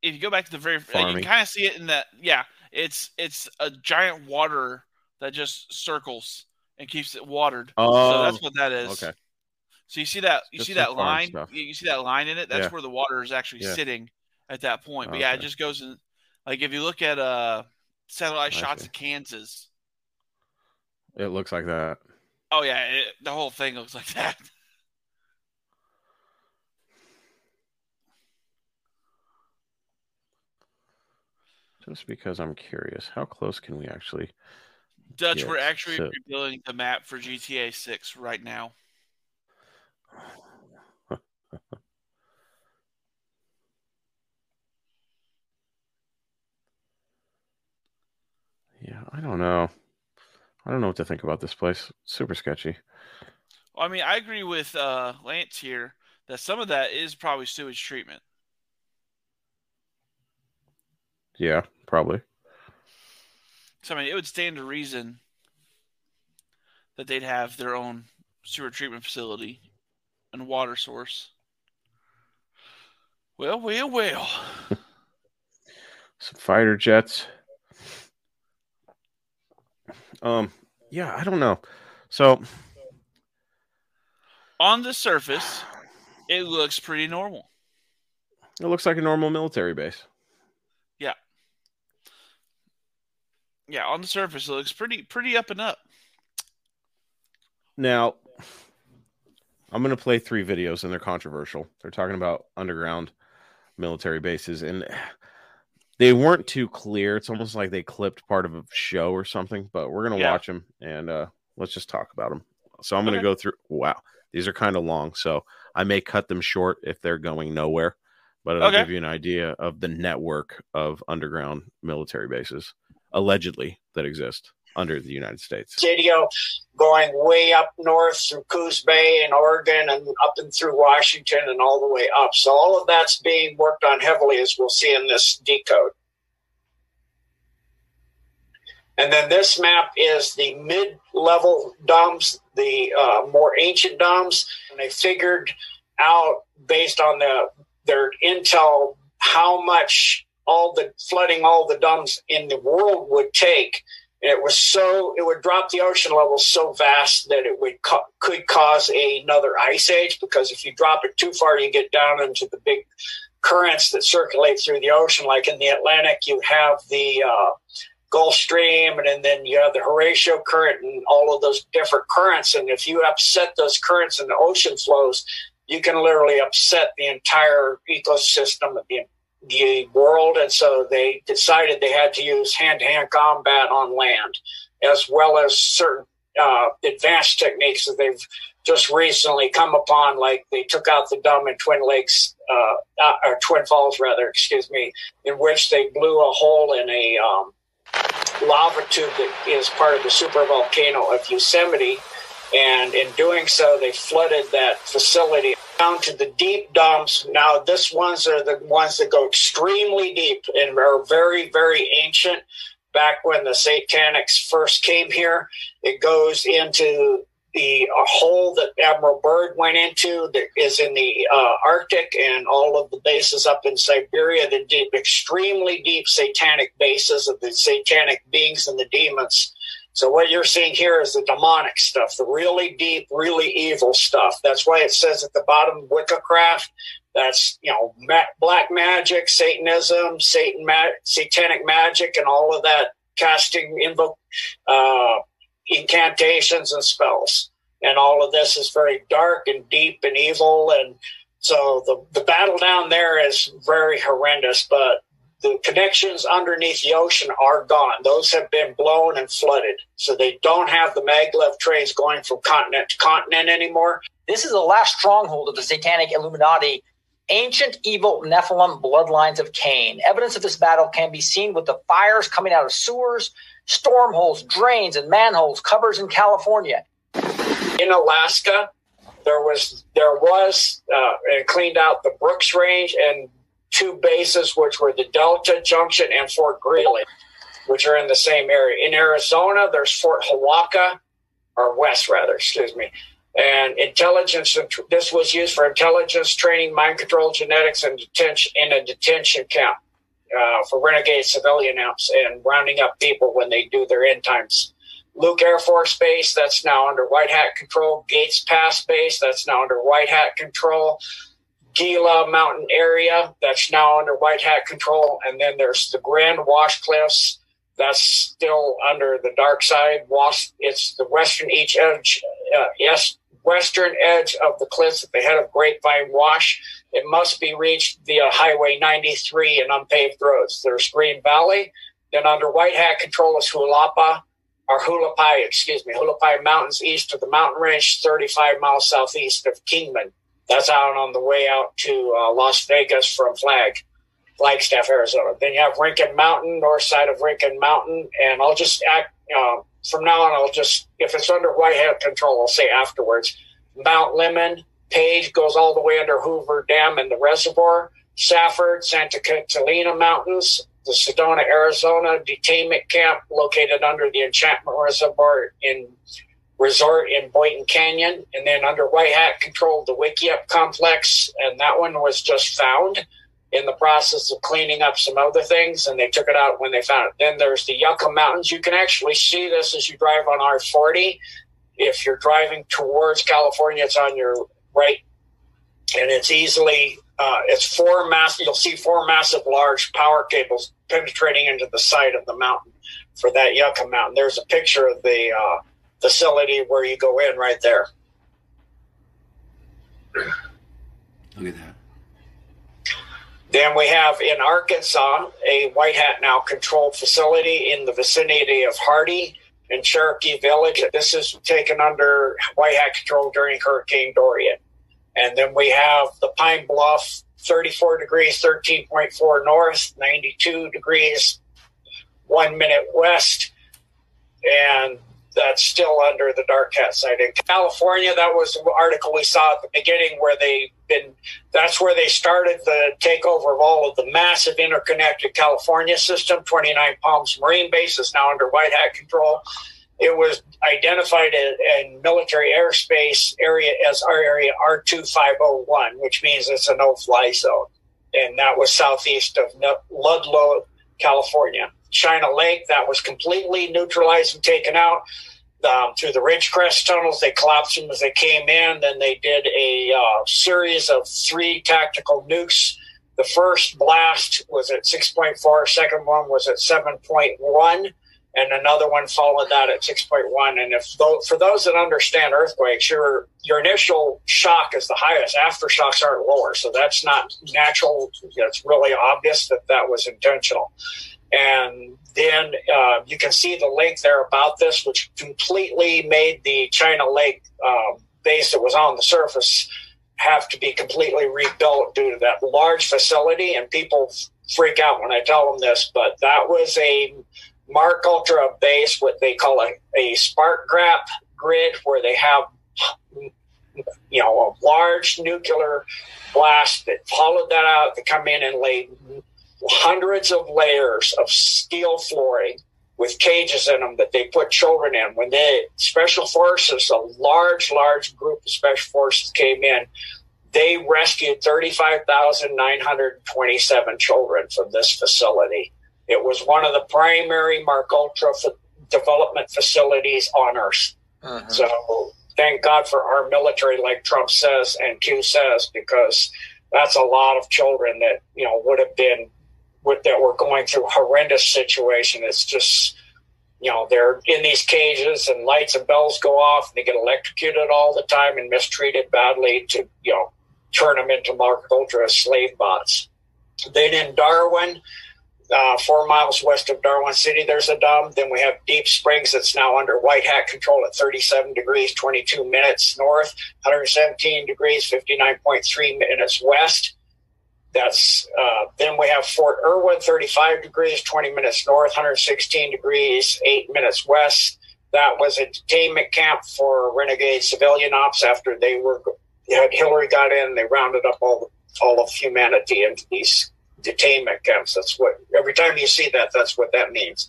if you go back to the very like, you kind of see it in that yeah it's it's a giant water that just circles and keeps it watered
Oh, so
that's what that is
okay.
so you see that you
Just
see that line
stuff.
you, see that line in it that's
Yeah.
where the water is actually
Yeah.
sitting at that point but yeah it just goes in like if you look at uh satellite
I
shots
see.
of kansas
It looks like that.
oh yeah it, the whole thing looks like that [LAUGHS]
Just because I'm curious, how close can we actually
Dutch, we're actually
so-
rebuilding the map for GTA 6 right now. [LAUGHS]
Yeah, I don't know. I don't know what to think about this place. Super sketchy.
Well, I mean, I agree with uh, Lance here that some of that is probably sewage treatment.
Yeah, probably.
So I mean, it would stand to reason that they'd have their own sewer treatment facility and water source. Well, well, well. [LAUGHS]
Some fighter jets. Um, yeah, I don't know. So
On the surface, it looks pretty normal.
it looks like a normal military base.
Yeah, on the surface, it looks pretty pretty up and up.
Now, I'm going to play three videos and they're controversial. They're talking about underground military bases and they weren't too clear. It's almost like they clipped part of a show or something, but we're going to
Yeah.
watch them and uh, let's just talk about them. So I'm going to go through. Wow, these are kind of long. So I may cut them short if they're going nowhere, but it'll
Okay.
give you an idea of the network of underground military bases allegedly that exist under the United States.
video going way up north through Coos Bay and Oregon and up and through Washington and all the way up. So all of that's being worked on heavily, as we'll see in this decode. And then this map is the mid-level domes, the uh, more ancient domes, and they figured out based on the their intel how much all the flooding all the domes in the world would take. And it was so it would drop the ocean level so vast that it would co- could cause another ice age because if you drop it too far you get down into the big currents that circulate through the ocean. Like in the atlantic you have the uh, gulf stream and, then you have the horatio current and all of those different currents. And if you upset those currents and the ocean flows you can literally upset the entire ecosystem the the world, and so they decided they had to use hand-to-hand combat on land, as well as certain uh, advanced techniques that they've just recently come upon. Like they took out the dome in Twin Lakes, uh, uh, or Twin Falls, rather, excuse me, in which they blew a hole in a um, lava tube that is part of the supervolcano of Yosemite. And in doing so, they flooded that facility down to the deep DUMBs. Now, this ones are the ones that go extremely deep and are very, very ancient. Back when the Satanics first came here, it goes into the hole that Admiral Byrd went into that is in the uh, Arctic and all of the bases up in Siberia, the deep, extremely deep satanic bases of the satanic beings and the demons. So what you're seeing here is the demonic stuff, the really deep, really evil stuff. That's why it says at the bottom, Wiccacraft. That's you know ma- black magic, Satanism, Satan, ma- satanic magic, and all of that casting invoke uh, incantations and spells. And all of this is very dark and deep and evil. And so the the battle down there is very horrendous, but the connections underneath the ocean are gone. Those have been blown and flooded. So they don't have the maglev trains going from continent to continent anymore.
This is the last stronghold of the satanic Illuminati, ancient evil Nephilim bloodlines of Cain. Evidence of this battle can be seen with the fires coming out of sewers, storm holes, drains, and manholes covers in California.
In Alaska, there was there was uh, and cleaned out the Brooks Range and two bases, which were the Delta Junction and Fort Greely, which are in the same area. In Arizona, there's Fort Huachuca, or West rather, excuse me. And intelligence, this was used for intelligence training, mind control, genetics, and detention in a detention camp uh, for renegade civilian amps and rounding up people when they do their end times. Luke Air Force Base, that's now under White Hat control. Gates Pass Base, that's now under White Hat control. Gila Mountain area, that's now under White Hat control. And then there's the Grand Wash Cliffs, that's still under the dark side. Wash, it's the western each edge, uh, yes, western edge of the cliffs at the head of Grapevine Wash. It must be reached via Highway 93 and unpaved roads. There's Green Valley. Then under White Hat control is Hulapa. or Hualapai, excuse me, Hualapai Mountains east of the mountain range, 35 miles southeast of Kingman. That's out on the way out to uh, Las Vegas from Flag, Flagstaff, Arizona. Then you have Rincon Mountain, north side of Rincon Mountain, and I'll just act uh, from now on. I'll just if it's under White Hat control, I'll say afterwards. Mount Lemmon, Page goes all the way under Hoover Dam and the reservoir. Safford, Santa Catalina Mountains, the Sedona, Arizona detainment camp located under the Enchantment Reservoir in resort in Boynton Canyon, and then under White Hat controlled the Wikieup complex, and that one was just found in the process of cleaning up some other things, and they took it out when they found it. Then there's the Yucca Mountains. You can actually see this as you drive on R40. If you're driving towards California, it's on your right, and it's easily uh, it's four mass. You'll see four massive, large power cables penetrating into the side of the mountain for that Yucca Mountain. There's a picture of the uh, facility where you go in right there.
Look at that.
Then we have in Arkansas a White Hat now controlled facility in the vicinity of Hardy and Cherokee Village. This is taken under White Hat control during Hurricane Dorian. And then we have the Pine Bluff, 34 degrees, 13.4 north, 92 degrees, one minute west. And that's still under the dark hat site in California. That was the article we saw at the beginning where they been. That's where they started the takeover of all of the massive interconnected California system. Twenty Nine Palms Marine Base is now under White Hat control. It was identified in, military airspace area as our area R two five zero one, which means it's a no fly zone, and that was southeast of Ludlow, California. China Lake, that was completely neutralized and taken out um, through the Ridgecrest tunnels. They collapsed them as they came in. Then they did a uh, series of three tactical nukes. The first blast was at 6.4, second one was at 7.1, and another one followed that at 6.1. And if for those that understand earthquakes, your your initial shock is the highest. Aftershocks aren't lower, so that's not natural. It's really obvious that that was intentional. And then uh, you can see the lake there about this, which completely made the China Lake um, base that was on the surface have to be completely rebuilt due to that large facility. And people freak out when I tell them this, but that was a Mark Ultra base, what they call a, a spark gap grid, where they have you know a large nuclear blast that followed that out to come in and lay hundreds of layers of steel flooring with cages in them that they put children in. When the special forces, a large, large group of special forces came in, they rescued 35,927 children from this facility. It was one of the primary Mark Ultra f- development facilities on Earth. Uh-huh. So thank God for our military, like Trump says and Q says, because that's a lot of children that you know would have been with, that were going through horrendous situation. It's just, you know, they're in these cages and lights and bells go off and they get electrocuted all the time and mistreated badly to, you know, turn them into Mark Ultra slave bots. Then in Darwin, uh, four miles west of Darwin City, there's a dam. Then we have Deep Springs that's now under White Hat control at 37 degrees, 22 minutes north, 117 degrees, 59.3 minutes west. That's uh, then we have Fort Irwin, 35 degrees, 20 minutes north, 116 degrees, eight minutes west. That was a detainment camp for renegade civilian ops. After they were had Hillary got in, they rounded up all all of humanity into these detainment camps. That's what every time you see that, that's what that means.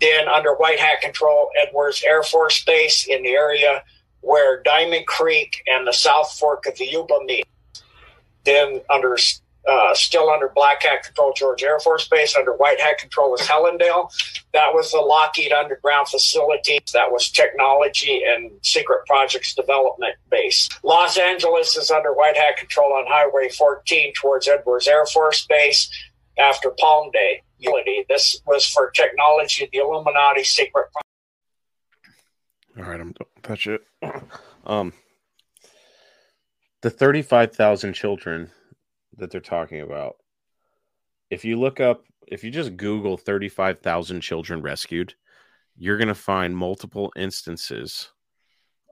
Then under White Hat control, Edwards Air Force Base in the area where Diamond Creek and the South Fork of the Yuba meet. Then under uh, still under Black Hat control, George Air Force Base. Under White Hat control is Helendale. That was the Lockheed Underground facility. That was technology and secret projects development base. Los Angeles is under White Hat control on Highway 14 towards Edwards Air Force Base after Palmdale. This was for technology, the Illuminati secret.
All right, I'm touch it. [CLEARS THROAT] Um, the thirty-five thousand children that they're talking about, if you look up, if you just Google 35,000 children rescued, you're going to find multiple instances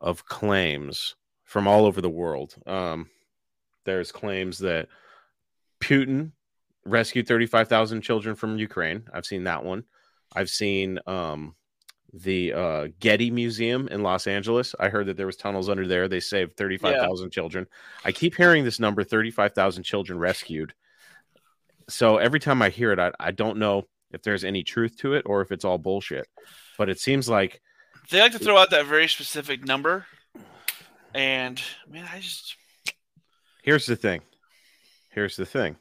of claims from all over the world. Um, there's claims that Putin rescued 35,000 children from Ukraine. I've seen that one. I've seen um, the uh, Getty Museum in Los Angeles. I heard that there was tunnels under there. They saved 35,000 children. I keep hearing this number 35,000 children rescued. So every time I hear it, I, I don't know if there's any truth to it or if it's all bullshit. But it seems like
They like to throw out that very specific number, and man, I just
here's the thing. Here's the thing.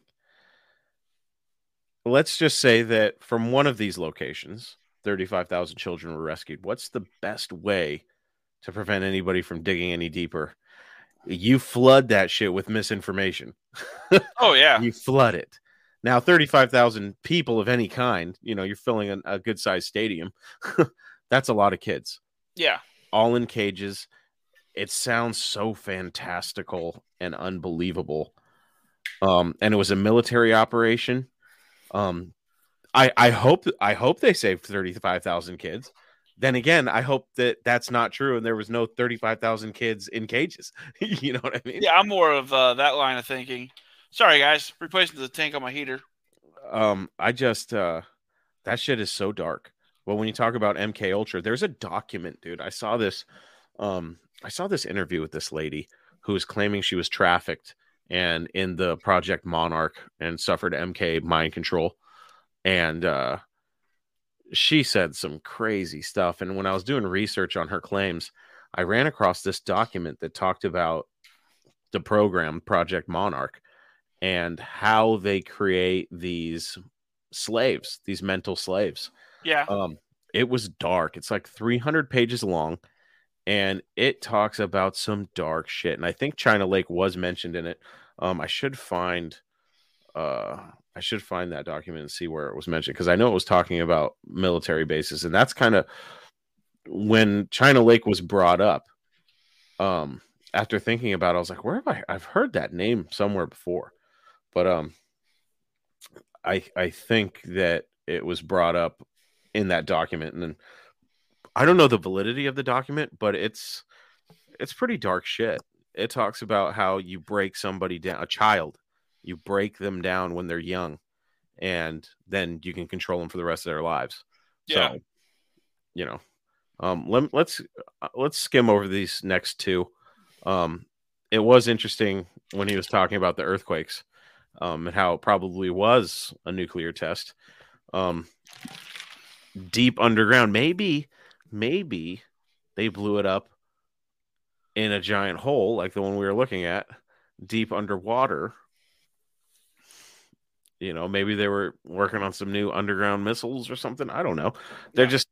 Let's just say that from one of these locations, 35,000 children were rescued. What's the best way to prevent anybody from digging any deeper? You flood that shit with misinformation. [LAUGHS]
oh yeah,
You flood it. Now, 35,000 people of any kind, you know, you're filling a, a good sized stadium. [LAUGHS] That's a lot of kids
yeah.
all in cages. It sounds so fantastical and unbelievable. Um, and it was a military operation. Um, I I hope I hope they saved thirty five thousand kids. Then again, I hope that that's not true, and there was no thirty five thousand kids in cages. [LAUGHS] you know what I mean?
Yeah, I'm more of uh, that line of thinking. Sorry, guys, replacing the tank on my heater.
um i just uh that shit is so dark well when you talk about mk ultra there's a document dude i saw this um i saw this interview with this lady who was claiming she was trafficked and in the project monarch and suffered mk mind control and uh she said some crazy stuff and when i was doing research on her claims i ran across this document that talked about the program project monarch and how they create these slaves, these mental slaves.
Yeah,
Um, it was dark. It's like 300 pages long, and it talks about some dark shit. And I think China Lake was mentioned in it. Um, I should find, uh, I should find that document and see where it was mentioned because I know it was talking about military bases, and that's kind of when China Lake was brought up. Um, after thinking about it, I was like, where have I? I've heard that name somewhere before, but um, I I think that it was brought up in that document, and then I don't know the validity of the document, but it's it's pretty dark shit. It talks about how you break somebody down, a child, you break them down when they're young, and then you can control them for the rest of their lives.
Yeah.
So, you know, um, let, let's uh, let's skim over these next two. Um, it was interesting when he was talking about the earthquakes, um, and how it probably was a nuclear test. Um, deep underground, maybe, maybe they blew it up in a giant hole like the one we were looking at, deep underwater. You know, maybe they were working on some new underground missiles or something. I don't know. They're
Yeah.
just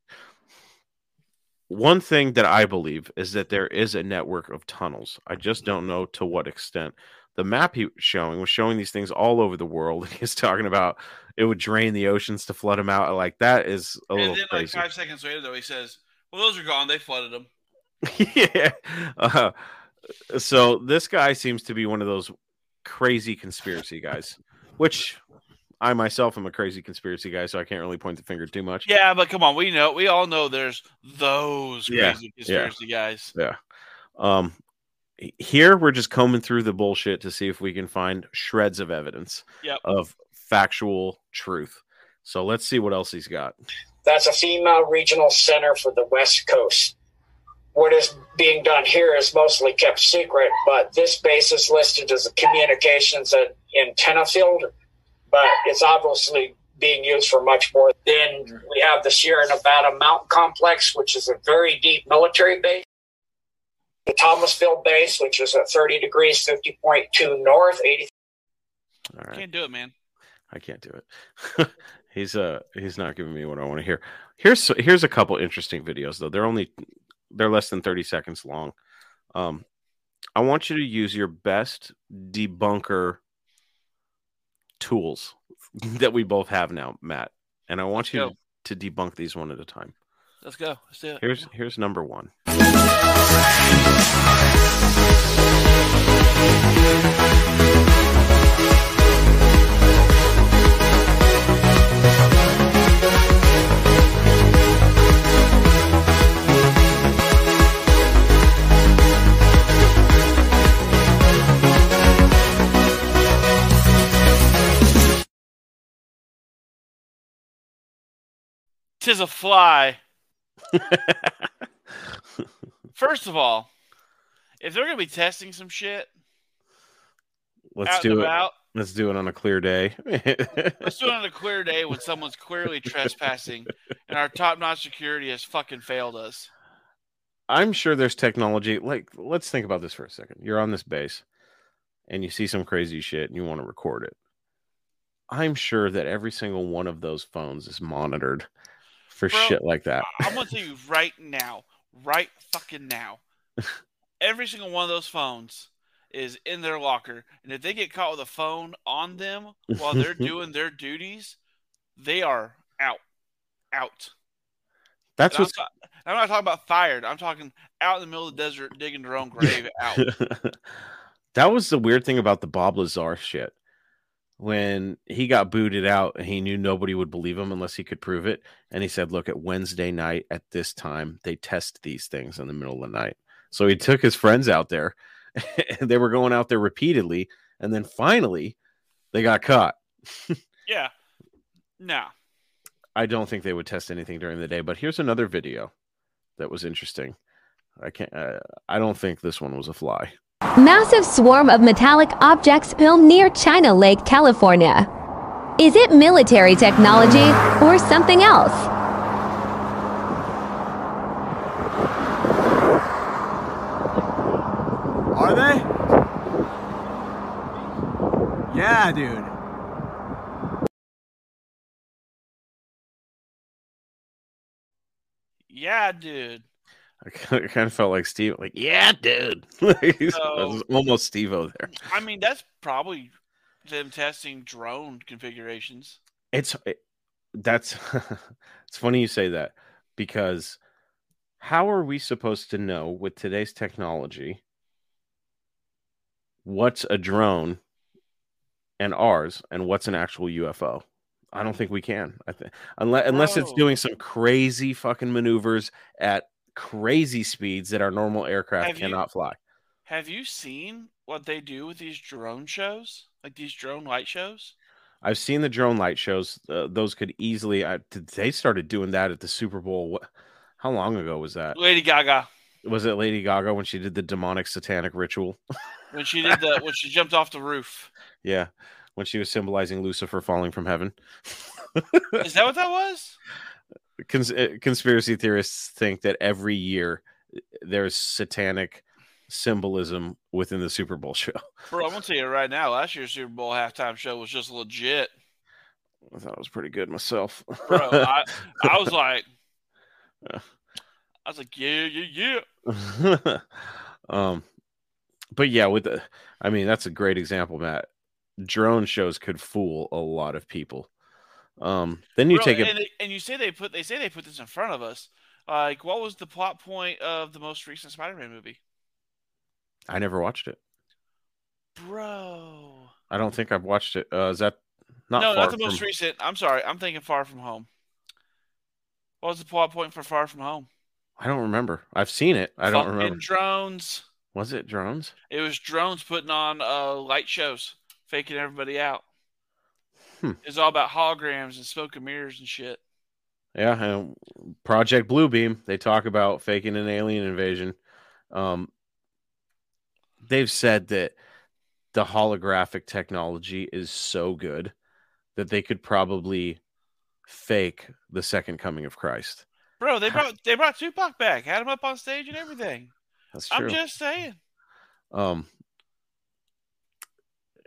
one thing that I believe is that there is a network of tunnels. I just don't know to what extent. The map he was showing was showing these things all over the world. [LAUGHS] And he's talking about it would drain the oceans to flood them out. Like that is a
and
little
then like
crazy.
five seconds later, though, he says, "Well, those are gone. They flooded them." [LAUGHS]
yeah. Uh, so this guy seems to be one of those crazy conspiracy guys, which I myself am a crazy conspiracy guy, so I can't really point the finger too much.
Yeah, but come on, we know, we all know there's those
Yeah,
crazy conspiracy guys. Yeah.
Um, here we're just combing through the bullshit to see if we can find shreds of evidence
Yep.
of factual truth. So let's see what else he's got.
That's a FEMA regional center for the West Coast. What is being done here is mostly kept secret, but this base is listed as a communications and antenna field, but it's obviously being used for much more. Then we have the Sierra Nevada Mountain Complex, which is a very deep military base. The Thomasville base, which is at 30 degrees, 50.2 north, 80
All right.
Can't do it, man.
I can't do it. [LAUGHS] he's uh he's not giving me what I want to hear. Here's here's a couple interesting videos though. They're only they're less than 30 seconds long. Um I want you to use your best debunker tools [LAUGHS] that we both have now, Matt. And I want you
Go.
to debunk these one at a time.
Let's go. Let's do it.
Here's here's number 1.
Tis a fly. [LAUGHS] First of all, if they're gonna be testing some shit
Let's do it.
about,
Let's do it on a clear day. [LAUGHS]
let's do it on a clear day when someone's clearly trespassing and our top-notch security has fucking failed us.
I'm sure there's technology. Like, let's think about this for a second. You're on this base and you see some crazy shit and you want to record it. I'm sure that every single one of those phones is monitored for
Bro,
shit like that.
I'm gonna tell you right now, right fucking now, [LAUGHS] every single one of those phones is in their locker, and if they get caught with a phone on them while they're [LAUGHS] doing their duties, they are out, out.
That's
what I'm, I'm not talking about fired. I'm talking out in the middle of the desert digging their own [LAUGHS] grave out.
that was the weird thing about the Bob Lazar shit. When he got booted out he knew nobody would believe him unless he could prove it. And he said, Look, at Wednesday night at this time, they test these things in the middle of the night. So he took his friends out there [LAUGHS] and they were going out there repeatedly. And then finally, they got caught. [LAUGHS]
Yeah. No.
I don't think they would test anything during the day, but here's another video that was interesting. I can't, uh, I don't think this one was a fly.
Massive swarm of metallic objects filmed near China Lake, California. Is it military technology or something else?
Are they? Yeah, dude.
Yeah, dude.
I kind of felt like Steve, like, yeah, dude. [LAUGHS] He's
So- [LAUGHS]
almost Steve O there.
I mean, that's probably them testing drone configurations.
It's it, that's [LAUGHS] it's funny you say that because how are we supposed to know with today's technology what's a drone and ours and what's an actual UFO? I don't think we can. I think unless unless it's doing some crazy fucking maneuvers at crazy speeds that our normal aircraft
Have you-
cannot fly.
Have you seen what they do with these drone shows? Like these drone light shows?
I've seen the drone light shows. Uh, those could easily. I, they started doing that at the Super Bowl. What? How long ago was that?
Lady Gaga
Was it Lady Gaga when she did the demonic satanic ritual? [LAUGHS]
when she did the when she jumped off the roof.
yeah, when she was symbolizing Lucifer falling from heaven. [LAUGHS]
Is that what that was?
Cons- uh, conspiracy theorists think that every year uh, there's satanic symbolism within the Super Bowl [LAUGHS] show.
Bro, I'm gonna tell you right now. Last year's Super Bowl halftime show was just legit,
I thought it was pretty good myself.
bro. I, [LAUGHS] I was like, I was like, yeah, yeah, yeah. [LAUGHS]
um but yeah with the i mean that's a great example matt drone shows could fool a lot of people um then you
Bro,
take it
and, and you say they put they say they put this in front of us. Like, what was the plot point of the most recent Spider-Man movie,
i never watched it
bro?
i don't think i've watched it uh is that not
no, not the most
from-
recent. I'm sorry, I'm thinking Far From Home. What was the plot point for Far From Home?
i don't remember i've seen it i don't
Fucking
remember
drones.
was it drones
It was drones putting on uh, light shows, faking everybody out.
Hmm.
It's all about holograms and smoke and mirrors and shit.
yeah and project bluebeam they talk about faking an alien invasion um they've said that the holographic technology is so good that they could probably fake the second coming of Christ.
Bro, they brought they brought Tupac back, had him up on stage and everything.
That's true.
I'm just saying.
um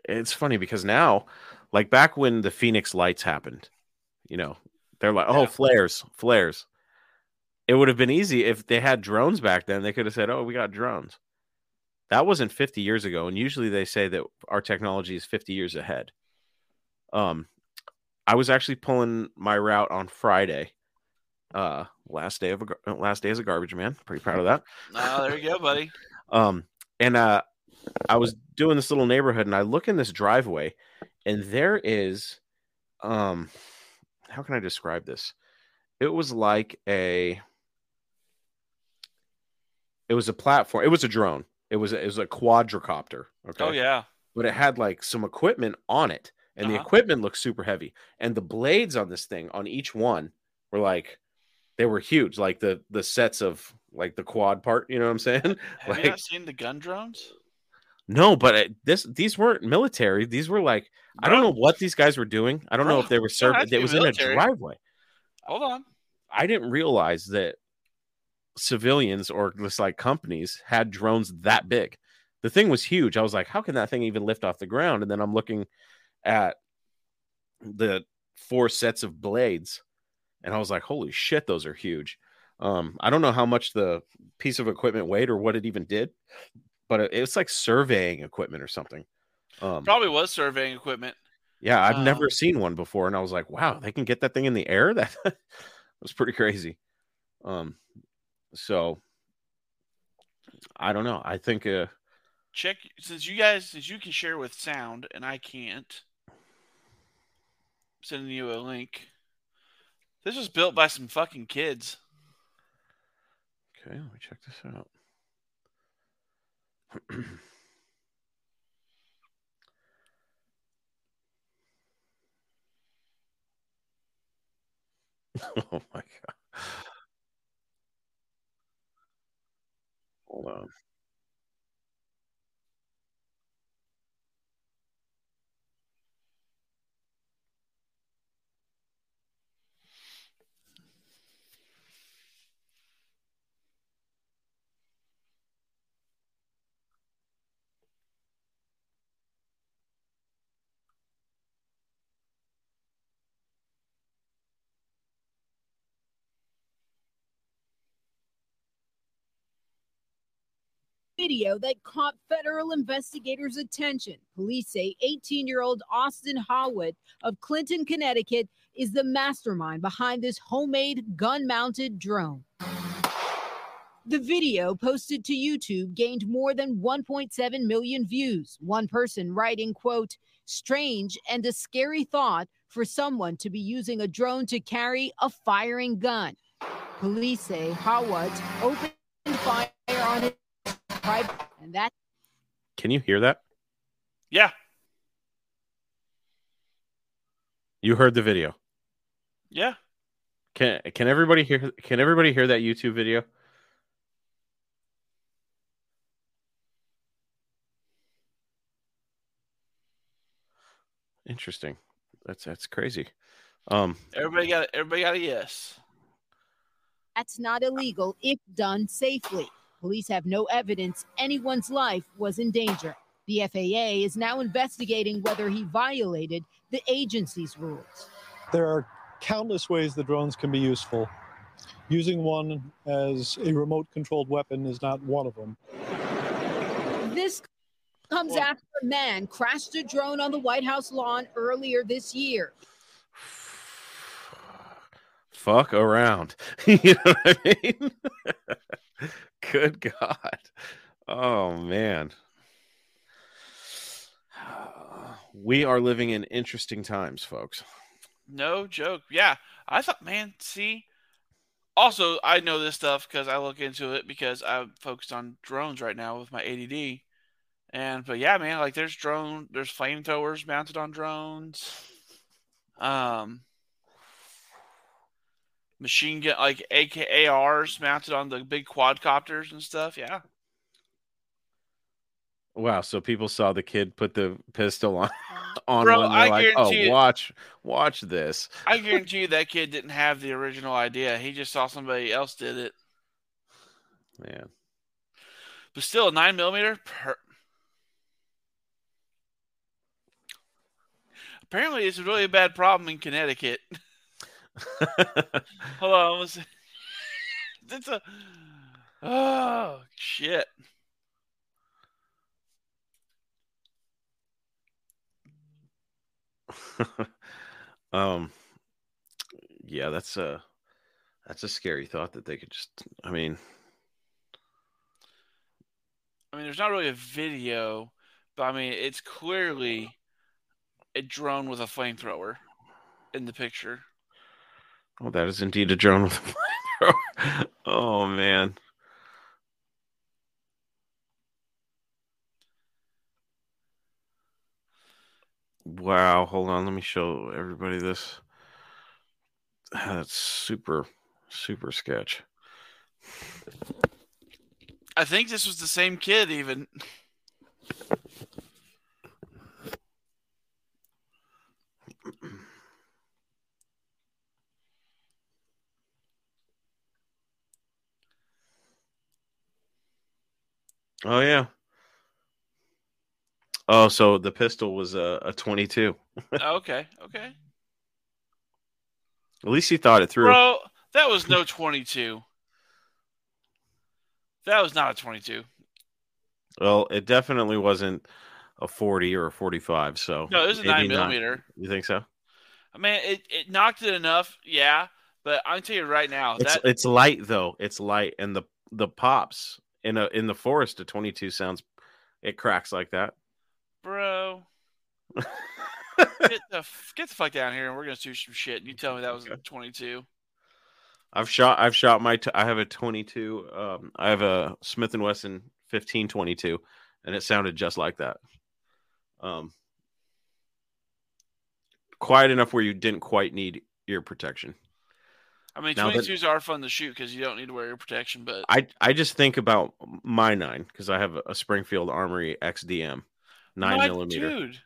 it's funny because now like back when the Phoenix lights happened, you know, they're like, "Oh,
Yeah.
flares, flares." It would have been easy if they had drones back then. They could have said, "Oh, we got drones." That wasn't 50 years ago, and usually they say that our technology is 50 years ahead. Um I was actually pulling my route on Friday. Uh last day of a last day as a garbage man. Pretty proud of that. [LAUGHS]
Oh, there you go, buddy.
Um, and uh, I was doing this little neighborhood, and I look in this driveway, and there is, um, how can I describe this? It was like a, it was a platform. It was a drone. It was a, it was a quadricopter. Okay.
Oh yeah.
But it had like some equipment on it, and the
Uh-huh.
equipment looked super heavy, and the blades on this thing on each one were like they were huge, like the the sets of like the quad part. You know what I'm saying? [LAUGHS]
Have
like
you not seen the gun drones?
No, but it, this these weren't military. These were like I don't know what these guys were doing. I don't know if they were
you don't have
serving. It was
military.
in a driveway.
Hold on.
I didn't realize that civilians or just like companies had drones that big. The thing was huge. I was like, how can that thing even lift off the ground? And then I'm looking at the four sets of blades and I was like, holy shit, those are huge. Um, I don't know how much the piece of equipment weighed or what it even did, but it, it's like surveying equipment or something. Um,
Probably was surveying equipment.
yeah, I've
Um,
never seen one before, and I was like, wow, they can get that thing in the air. [LAUGHS] That was pretty crazy. Um, so I don't know. I think uh,
Check since you guys since you can share with sound and I can't. I'm sending you a link. This was built by some fucking kids.
okay, let me check this out. [CLEARS THROAT] oh my god. Hold on.
Video that caught federal investigators' attention. Police say 18 year old Austin Haughwout of Clinton, Connecticut, is the mastermind behind this homemade gun mounted drone. The video posted to YouTube gained more than 1.7 million views. One person writing, quote, strange and a scary thought for someone to be using a drone to carry a firing gun. Police say Haughwout opened fire on and that
Can you hear that?
Yeah.
You heard the video.
Yeah.
Can can everybody hear can everybody hear that YouTube video? Interesting. That's that's crazy. Um
Everybody got everybody got a yes.
that's not illegal if done safely. Police have no evidence anyone's life was in danger. The FAA is now investigating whether he violated the agency's rules.
There are countless ways the drones can be useful. Using one as a remote controlled weapon is not one of them.
This comes
Well-
after a man crashed a drone on the White House lawn earlier this year. [SIGHS]
fuck around. [LAUGHS] you know what I mean? [LAUGHS] Good God. Oh man. [SIGHS] We are living in interesting times, folks.
No joke. Yeah. I thought, man, see. Also, I know this stuff because I look into it because I'm focused on drones right now with my ADD. And but yeah, man, like there's drone, there's flamethrowers mounted on drones. Um, machine gun like AKARs mounted on the big quadcopters and stuff. Yeah.
Wow, so people saw the kid put the pistol on [LAUGHS] on
Bro,
one. They're
I
like, oh,
guarantee it-
watch, watch this.
I [LAUGHS] guarantee you that kid didn't have the original idea. He just saw somebody else did it.
Man.
But still, a nine millimeter. Per... Apparently, it's really a bad problem in Connecticut. [LAUGHS] [LAUGHS] Hold on, let's. It's [LAUGHS] a oh shit. [LAUGHS]
um yeah, that's a that's a scary thought that they could just I mean,
I mean, there's not really a video, but I mean, it's clearly a drone with a flamethrower in the picture.
Oh that is indeed a drone with a flamethrower. oh man. Wow, hold on, let me show everybody this. That's super Super sketch.
I think this was the same kid. Even
Oh yeah. Oh, so the pistol was a, a 22.
okay, okay,
At least he thought it through.
bro. That was no twenty-two. That was not a twenty-two.
Well, it definitely wasn't a 40 or a 45. So
No, it was a nine millimeter.
You think so?
I mean, it, it knocked it enough, yeah. But I'm telling you right now
It's
that
it's light though. It's light, and the the pops in a in the forest a 22 sounds it cracks like that.
bro. [LAUGHS] get the get the fuck down here, and we're gonna do some shit. And you tell me that was a twenty-two.
I've shot I've shot my t- I have a 22 um I have a Smith and Wesson 1522 and it sounded just like that. Um quiet enough where you didn't quite need ear protection.
I mean, twenty-twos are fun to shoot because you don't need to wear your protection. But
I I just think about my 9 cuz I have a Springfield Armory XDM 9
My
millimeter.
dude,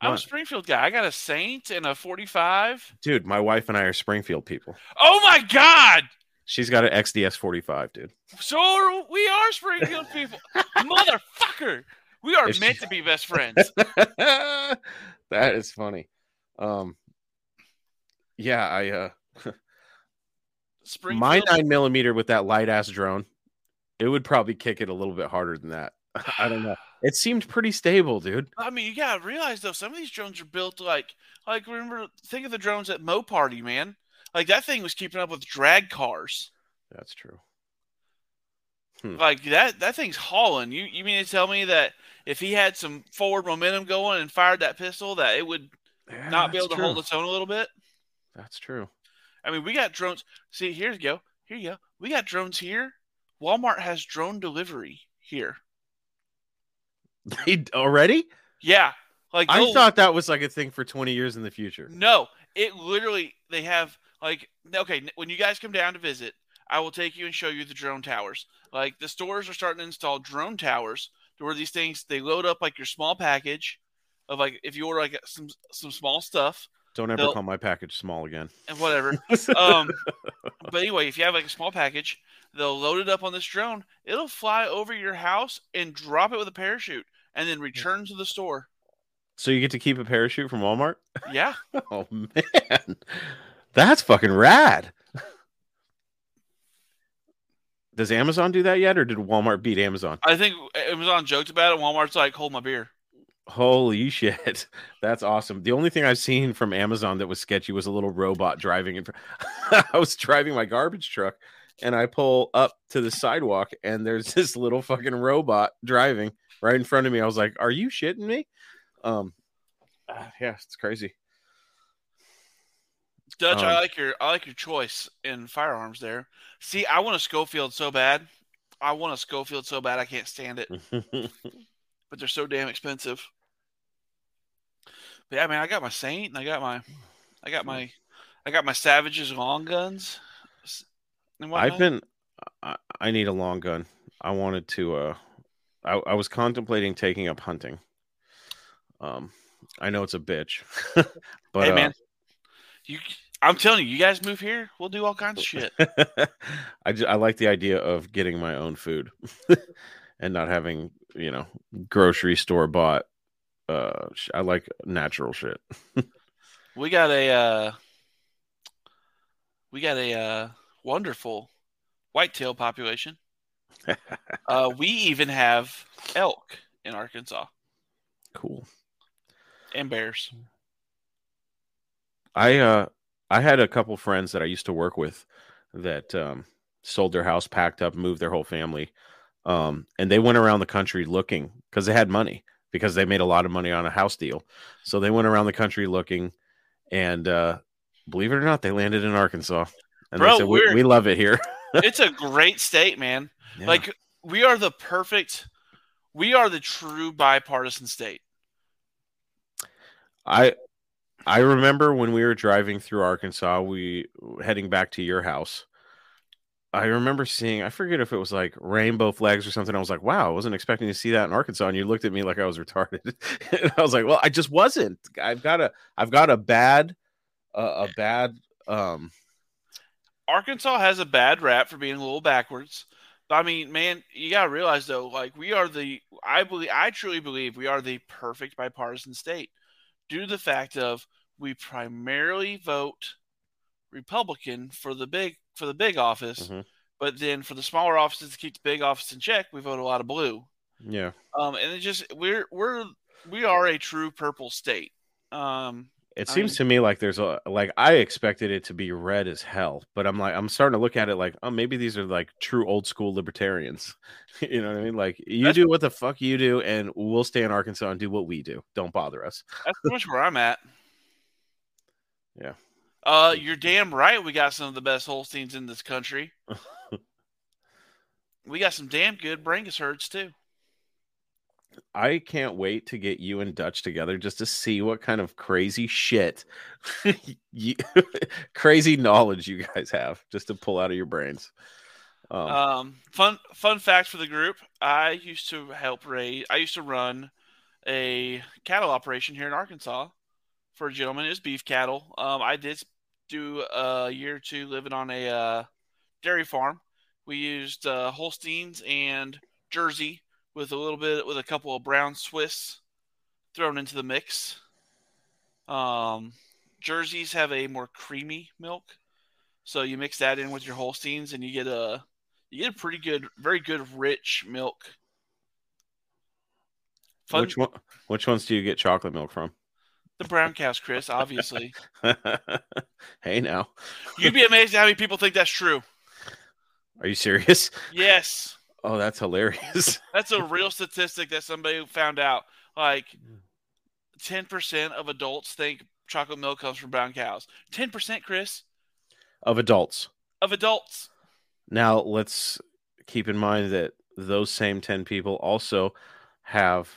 I'm a Springfield guy. I got a Saint and a forty-five.
Dude, my wife and I are Springfield people.
Oh my god!
She's got an XDS 45, dude.
So are- we are Springfield people, [LAUGHS] motherfucker. We are
If she-
meant to be best friends. [LAUGHS]
that is funny. Um, yeah, I uh, [LAUGHS] my nine millimeter with that light ass drone, it would probably kick it a little bit harder than that. [LAUGHS] I don't know. It seemed pretty stable, dude.
I mean, you gotta realize though, some of these drones are built like, like remember, think of the drones at Mo Party, man. Like that thing was keeping up with drag cars.
That's true. Hmm.
Like that, that thing's hauling. You, you mean to tell me that if he had some forward momentum going and fired that pistol, that it would
Yeah,
not be able to hold its own a little bit?
That's true.
I mean, we got drones. See, here you go. Here you go. We got drones here. Walmart has drone delivery here. [LAUGHS]
They already?
Yeah, like
I
oh.
thought that was like a thing for 20 years in the future.
No, it literally they have like okay when you guys come down to visit, I will take you and show you the drone towers. Like the stores are starting to install drone towers to where these things they load up like your small package of like if you order like some some small stuff
Don't ever
They'll-
call my package small again.
and whatever. [LAUGHS] um, but anyway, if you have like a small package, they'll load it up on this drone. It'll fly over your house and drop it with a parachute, and then return to the store.
So you get to keep a parachute from Walmart?
Yeah, [LAUGHS]
Oh man, that's fucking rad. Does Amazon do that yet, or did Walmart beat Amazon?
I think Amazon joked about it. Walmart's like, "Hold my beer."
Holy shit, [LAUGHS] that's awesome. The only thing I've seen from Amazon that was sketchy was a little robot driving. In... front. [LAUGHS] I was driving my garbage truck, and I pull up to the sidewalk, and there's [LAUGHS] this little fucking robot driving right in front of me. I was like, "Are you shitting me?" Um, ah, yeah, it's crazy.
Dutch, I
Um,
like your I like your choice in firearms there. See, I want a Schofield so bad. I want a Schofield so bad I can't stand it, but they're so damn expensive. But yeah, man, I got my Saint and I got my I got my I got my Savages long guns. and
I've been. I, I need a long gun. I wanted to. Uh, I, I was contemplating taking up hunting. Um, I know it's a bitch, [LAUGHS] but
hey
uh,
man, you I'm telling you, you guys move here, we'll do all kinds of shit. [LAUGHS]
I ju- I like the idea of getting my own food [LAUGHS] and not having you know grocery store bought. Uh, I like natural shit. [LAUGHS]
We got a uh we got a uh wonderful whitetail population. [LAUGHS] uh we even have elk in Arkansas
Cool.
and bears.
I uh I had a couple friends that I used to work with that um sold their house, packed up, moved their whole family. Um and they went around the country looking because they had money because they made a lot of money on a house deal. So they went around the country looking and uh believe it or not, they landed in Arkansas. And
Bro,
they said, we, we love it here. [LAUGHS]
it's a great state, man.
Yeah.
Like we are the perfect we are the true bipartisan state.
I I remember when we were driving through Arkansas, we heading back to your house. I remember seeing, I forget if it was like rainbow flags or something. I was like, wow, I wasn't expecting to see that in Arkansas. And you looked at me like I was retarded. [LAUGHS] and I was like, well, I just wasn't. I've got a, I've got a bad, uh, a bad, um,
Arkansas has a bad rap for being a little backwards. I mean, man, you gotta realize though, like we are the I believe I truly believe we are the perfect bipartisan state due to the fact of we primarily vote Republican for the big for the big office,
Mhm.
but then for the smaller offices to keep the big office in check, we vote a lot of blue.
yeah.
Um, and it just we're we're we are a true purple state. Um,
It
I
seems
mean-
to me like there's a like I expected it to be red as hell, but I'm like I'm starting to look at it like oh maybe these are like true old school libertarians. [LAUGHS] you know what I mean? Like you do what the fuck you do, and we'll stay in Arkansas and do what we do. Don't bother us.
That's pretty much where I'm at.
Yeah.
Uh, you're damn right. We got some of the best Holsteins in this country. [LAUGHS] we got some damn good Brangus herds too.
I can't wait to get you and Dutch together just to see what kind of crazy shit, [LAUGHS] you, [LAUGHS] crazy knowledge you guys have, just to pull out of your brains. Um,
Um, fun fun fact for the group: I used to help raise. I used to run a cattle operation here in Arkansas for a gentleman. It was beef cattle. Um, I did do a year or two living on a uh, dairy farm. We used uh, Holsteins and Jersey with a little bit with a couple of brown Swiss thrown into the mix. Um, Jerseys have a more creamy milk, so you mix that in with your Holsteins, and you get a you get a pretty good, very good, rich milk. Fun,
which one? Which ones do you get chocolate milk from?
The brown cows, Chris. Obviously, [LAUGHS]
hey, now,
you'd be amazed how many people think that's true.
are you serious?
Yes,
Oh, that's hilarious. [LAUGHS]
that's a real statistic that somebody found out. Like, ten percent of adults think chocolate milk comes from brown cows. Ten percent, Chris,
of adults.
of adults.
Now, let's keep in mind that those same 10 people also have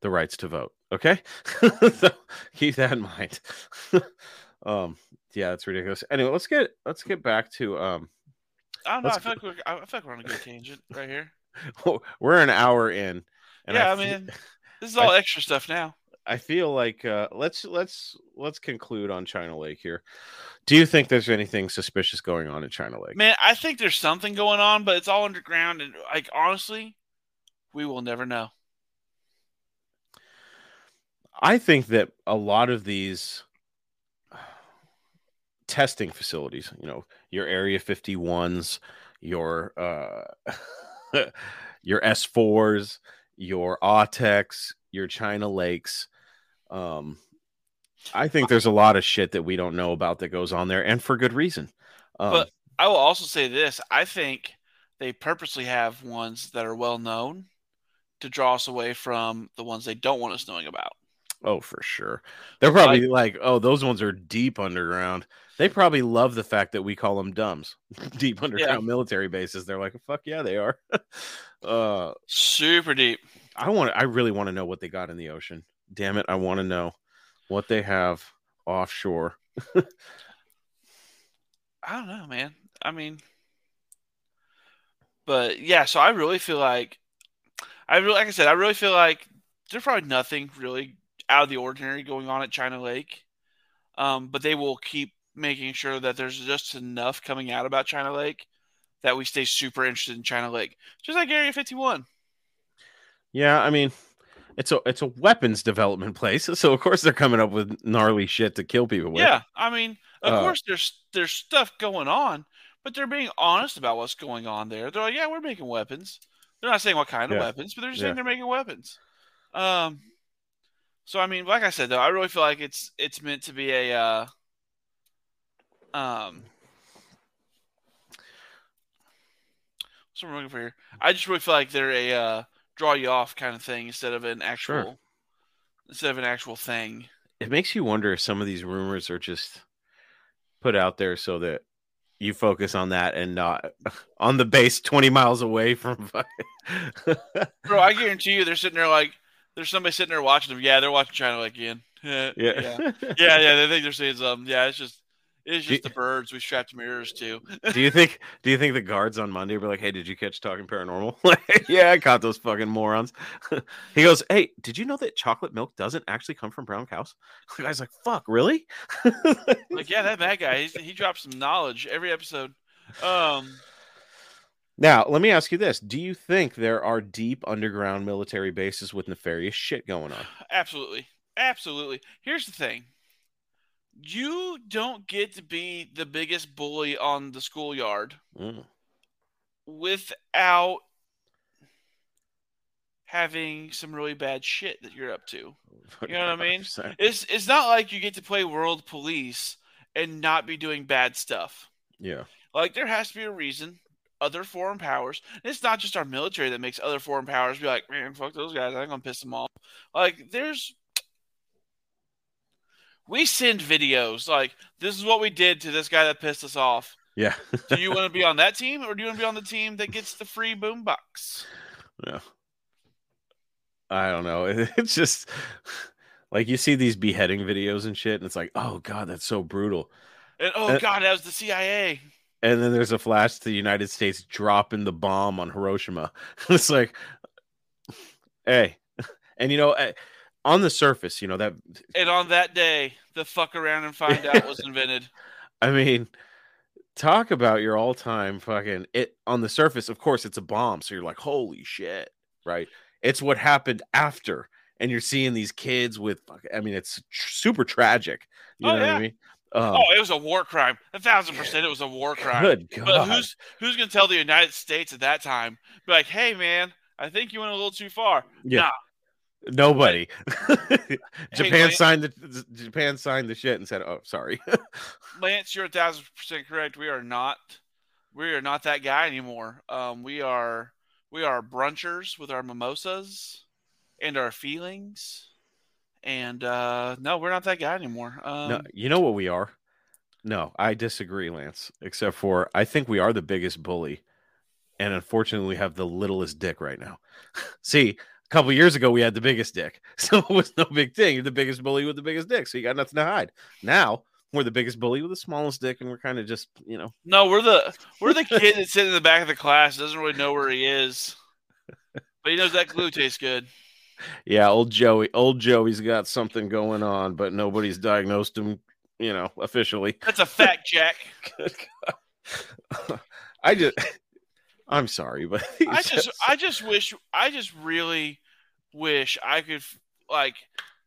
the rights to vote. Okay. [LAUGHS] so keep that in mind. [LAUGHS] um, yeah, that's ridiculous. Anyway, let's get let's get back to um
I don't know. I feel like we're, I feel like we're on a good tangent right here. [LAUGHS]
we're an hour in.
yeah, I,
fe-
mean, this is all extra stuff now.
I feel like uh, let's let's let's conclude on China Lake here. Do you think there's anything suspicious going on in China Lake?
Man, I think there's something going on, but it's all underground, and like honestly, we will never know.
I think that a lot of these testing facilities, you know, your Area 51s, your uh [LAUGHS] your S4s, your AUTECs, your China Lakes, um I think there's a lot of shit that we don't know about that goes on there and for good reason. Um,
But I will also say this: I think they purposely have ones that are well known to draw us away from the ones they don't want us knowing about.
Oh, for sure. They're probably like, oh, those ones are deep underground. They probably love the fact that we call them dumbs, [LAUGHS] deep underground military bases. They're like, fuck yeah, they are. [LAUGHS] uh,
Super deep.
I want, I really want to know what they got in the ocean. Damn it, I want to know what they have offshore. [LAUGHS]
I don't know, man. I mean, but yeah. So I really feel like, I really, like I said, I really feel like there's probably nothing really out of the ordinary going on at China Lake. Um, but they will keep making sure that there's just enough coming out about China Lake that we stay super interested in China Lake, just like Area 51.
Yeah, I mean, it's a it's a weapons development place, [LAUGHS] so of course they're coming up with gnarly shit to kill people with.
Yeah, I mean, of
Uh,
course there's there's stuff going on, but they're being honest about what's going on there. They're like, yeah, we're making weapons. They're not saying what kind of
Yeah.
weapons, but they're just
Yeah.
saying they're making weapons. Um, so I mean, like I said though, I really feel like it's it's meant to be a uh, um. What's what I'm looking for here? I just really feel like they're a uh, draw you off kind of thing instead of an actual
Sure.
instead of an actual thing.
it makes you wonder if some of these rumors are just put out there so that you focus on that and not [LAUGHS] on the base 20 miles away from [LAUGHS]
Bro, I guarantee you, they're sitting there like there's somebody sitting there watching them. Yeah, they're watching China Lake again. [LAUGHS] yeah,
Yeah.
yeah, [LAUGHS] yeah, yeah. They think they're saying something. Yeah, it's just It's
Do-
just the birds we strapped mirrors to.
do you think do you think the guards on Monday were like, "Hey, did you catch talking paranormal?" [LAUGHS] Like, yeah, I caught those fucking morons. he goes, "Hey, did you know that chocolate milk doesn't actually come from brown cows?" The guy's like, "Fuck, really?"
like, yeah, that bad guy. He's, he drops some knowledge every episode. Um,
now, let me ask you this: Do you think there are deep underground military bases with nefarious shit going on? [SIGHS]
absolutely, absolutely. Here's the thing: you don't get to be the biggest bully on the schoolyard
Mm.
without having some really bad shit that you're up to. [LAUGHS] You know what I mean?
100%.
It's it's not like you get to play world police and not be doing bad stuff.
Yeah.
Like there has to be a reason. Other foreign powers. And it's not just our military that makes other foreign powers be like, man, fuck those guys. I'm gonna piss them off. Like there's. We send videos like this is what we did to this guy that pissed us off.
Yeah.
Do you want to be [LAUGHS] on that team or do you want to be on the team that gets the free boombox?
Yeah. I don't know. [LAUGHS] It's just like you see these beheading videos and shit, and it's like, oh god, that's so brutal.
And oh
Uh,
god, that was the CIA.
And then there's a flash to the United States dropping the bomb on Hiroshima. [LAUGHS] it's like, hey, and you know, eh, on the surface, you know that.
And on that day, the fuck around and find out was invented. [LAUGHS]
I mean, talk about your all-time fucking it on the surface. Of course, it's a bomb, so you're like, holy shit, right? It's what happened after, and you're seeing these kids with. I mean, it's tr- super tragic. You
Oh,
know what
yeah.
I mean? Um,
oh, it was a war crime. A thousand percent, it was a war crime.
Good God.
But who's who's gonna tell the United States at that time? Be like, hey man, I think you went a little too far.
Yeah.
Nah,
Nobody. [LAUGHS] Japan signed the Japan signed the shit and said, "Oh, sorry." [LAUGHS]
Lance, you're a thousand percent correct. We are not we are not that guy anymore. Um, we are we are brunchers with our mimosas and our feelings. And uh no, we're not that guy anymore. Um
no, you know what we are? No, I disagree, Lance. Except for I think we are the biggest bully, and unfortunately, we have the littlest dick right now. [LAUGHS] See, a couple years ago, we had the biggest dick, [LAUGHS] so it was no big thing. You're the biggest bully with the biggest dick, so you got nothing to hide. Now we're the biggest bully with the smallest dick, and we're kind of just, you know,
No, we're the we're the kid that's sitting in the back of the class, doesn't really know where he is. But he knows that glue tastes good.
Yeah, old Joey, old Joey's got something going on, but nobody's diagnosed him, you know, officially.
That's a fact, Jack. [LAUGHS] [LAUGHS]
I just, I'm sorry, but [LAUGHS]
I just I just wish I just really wish I could like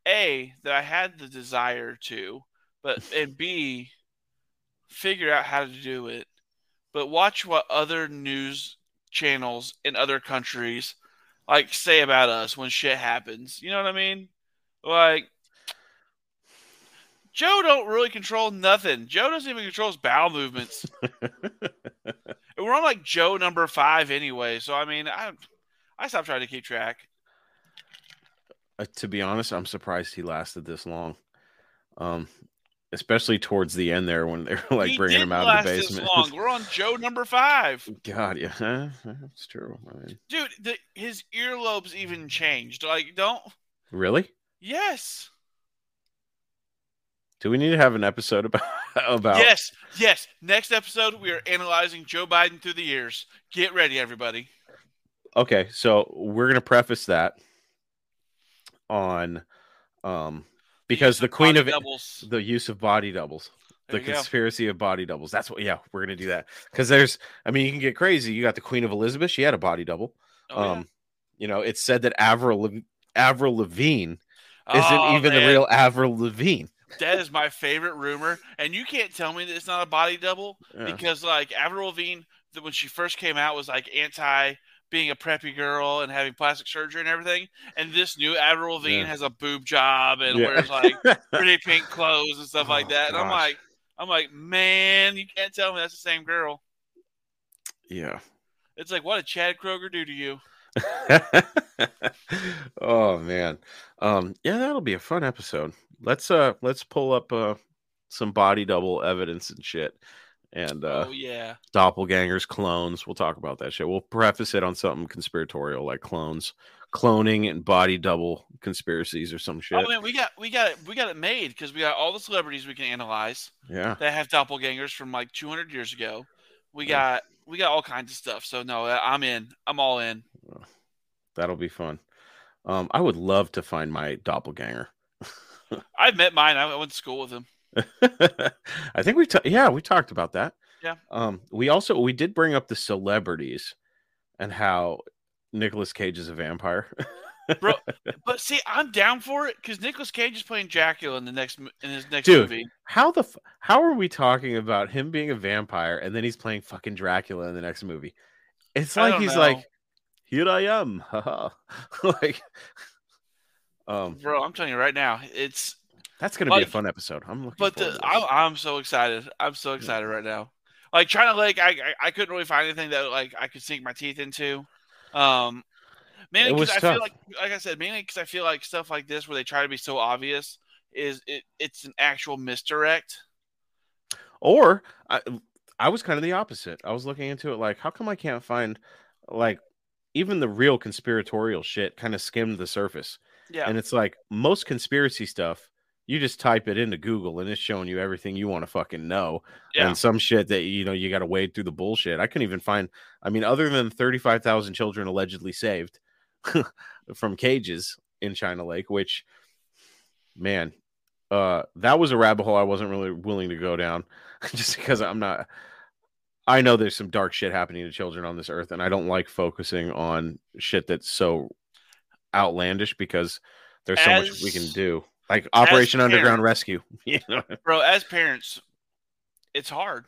a that I had the desire to, but and b figure out how to do it. But watch what other news channels in other countries like say about us when shit happens. You know what I mean? Like Joe don't really control nothing. Joe doesn't even control his bowel movements. [LAUGHS] And we're on like Joe number five anyway, so I mean, I I stopped trying to keep track.
uh, to be honest, I'm surprised he lasted this long. Um, especially towards the end there when they're like
He
bringing him out of the basement.
long. [LAUGHS] We're on Joe number five,
God, yeah, huh? that's true. I mean,
dude. The, his earlobes even changed. Like, don't.
really?
Yes,
Do we need to have an episode about [LAUGHS] about?
yes, yes. Next episode, we are analyzing Joe Biden through the years. Get ready, everybody.
Okay, so we're gonna preface that on, um, because the queen of
doubles.
the use of body doubles.
There
the
you go.
conspiracy of body doubles. That's what. Yeah, we're gonna do that because there's. I mean, you can get crazy. You got the Queen of Elizabeth. She had a body double.
Oh, yeah.
um, you know, it's said that Avril Avril Lavigne isn't
Oh,
even the real Avril Lavigne.
That is my favorite rumor, and you can't tell me that it's not a body double
Yeah.
because, like, Avril Lavigne, th- when she first came out, was like anti being a preppy girl and having plastic surgery and everything. And this new Avril Lavigne
Yeah.
has a boob job and
Yeah.
wears like [LAUGHS] pretty pink clothes and stuff like
Oh,
that. And I'm like, I'm like, man, you can't tell me that's the same girl.
yeah.
It's like, what did Chad Kroeger do to you? [LAUGHS]
oh man. Um yeah, that'll be a fun episode. Let's uh let's pull up uh some body double evidence and shit and uh,
oh yeah.
doppelgangers, clones. We'll talk about that shit. We'll preface it on something conspiratorial like clones, cloning, and body double conspiracies or some shit.
Oh man, we got we got it we got it made because we got all the celebrities we can analyze
yeah,
that have doppelgangers from like 200 years ago. We
Yeah.
got we got all kinds of stuff. So no, I'm in. I'm all in.
that'll be fun. Um, I would love to find my doppelganger. [LAUGHS]
I've met mine. I went to school with him. [LAUGHS]
I think we, ta- yeah, we talked about that.
Yeah.
Um, we also we did bring up the celebrities and how Nicolas Cage is a vampire. [LAUGHS]
Bro, but see, I'm down for it because Nicolas Cage is playing Dracula in the next in his next
Dude,
movie.
how the f- how are we talking about him being a vampire and then he's playing fucking Dracula in the next movie? It's like he's
know.
like, here I am, [LAUGHS] like, um,
Bro, I'm telling you right now, it's.
That's gonna be a fun episode. I'm looking.
But the,
to.
I'm, I'm so excited. I'm so excited right now. Like China Lake, I, I I couldn't really find anything that like I could sink my teeth into. Um, mainly because I feel like, like I said, mainly because I feel like stuff like this where they try to be so obvious is it it's an actual misdirect.
Or I, I was kind of the opposite. I was looking into it like, how come I can't find like even the real conspiratorial shit kind of skimmed the surface?
Yeah,
And it's like most conspiracy stuff, you just type it into Google and it's showing you everything you want to fucking know.
yeah.
And some shit that you know you got to wade through the bullshit. I couldn't even find. I mean, other than thirty-five thousand children allegedly saved [LAUGHS] from cages in China Lake, which, man, uh, that was a rabbit hole I wasn't really willing to go down, [LAUGHS] just because I'm not. I know there's some dark shit happening to children on this earth, and I don't like focusing on shit that's so outlandish because there's so much we can do, like Operation Underground Rescue. [LAUGHS] You know?
Bro, as parents, it's hard.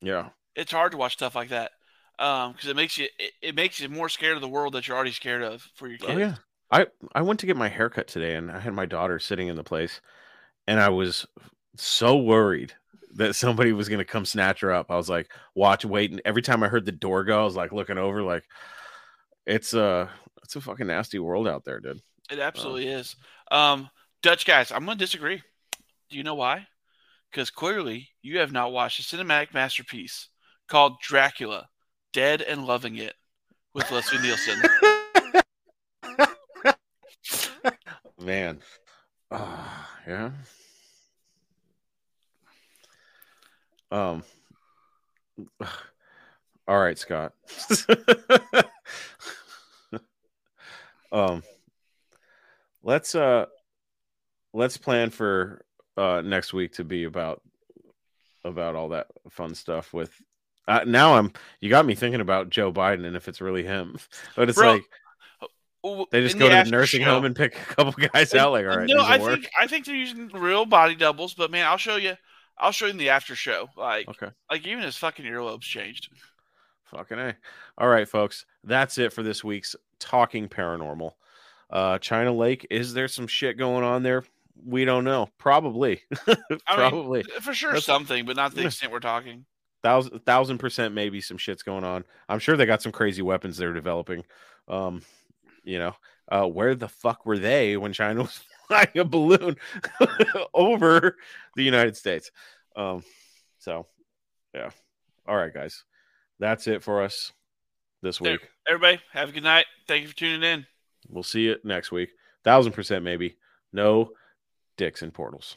Yeah.
It's hard to watch stuff like that um because it makes you it, it makes you more scared of the world that you're already scared of for your kids.
Oh yeah. I I went to get my haircut today and I had my daughter sitting in the place and I was so worried that somebody was going to come snatch her up. I was like, watch, wait, and every time I heard the door go, I was like looking over like it's a it's a fucking nasty world out there, dude.
It absolutely is. Um, Dutch guys, I'm going to disagree. Do you know why? Because clearly you have not watched a cinematic masterpiece called Dracula, Dead and Loving It, with Leslie Nielsen. [LAUGHS]
Man. Ah, yeah. Um [SIGHS] All right, Scott. [LAUGHS] um let's uh let's plan for uh next week to be about about all that fun stuff with uh, now I'm you got me thinking about Joe Biden and if it's really him. [LAUGHS] But it's
Bro,
like they just go to the nursing
show-
home and pick a couple [LAUGHS] guys out like all right,
no, I
work.
think I think they're using real body doubles, but man, I'll show you. I'll show you in the after show. Like,
Okay.
like even his fucking earlobes changed.
Fucking A. All right, folks. That's it for this week's Talking Paranormal. Uh China Lake, is there some shit going on there? We don't know. Probably. [LAUGHS]
I mean,
Probably.
for sure
That's-
something, but not the extent we're talking.
thousand thousand percent maybe some shit's going on. I'm sure they got some crazy weapons they're developing. Um, you know, uh, where the fuck were they when China [LAUGHS] was flying a balloon [LAUGHS] over the United States? Um, so yeah. All right, guys. That's it for us this week.
Everybody, have a good night. Thank you for tuning in.
We'll see you next week. Thousand percent maybe. No dicks and portals.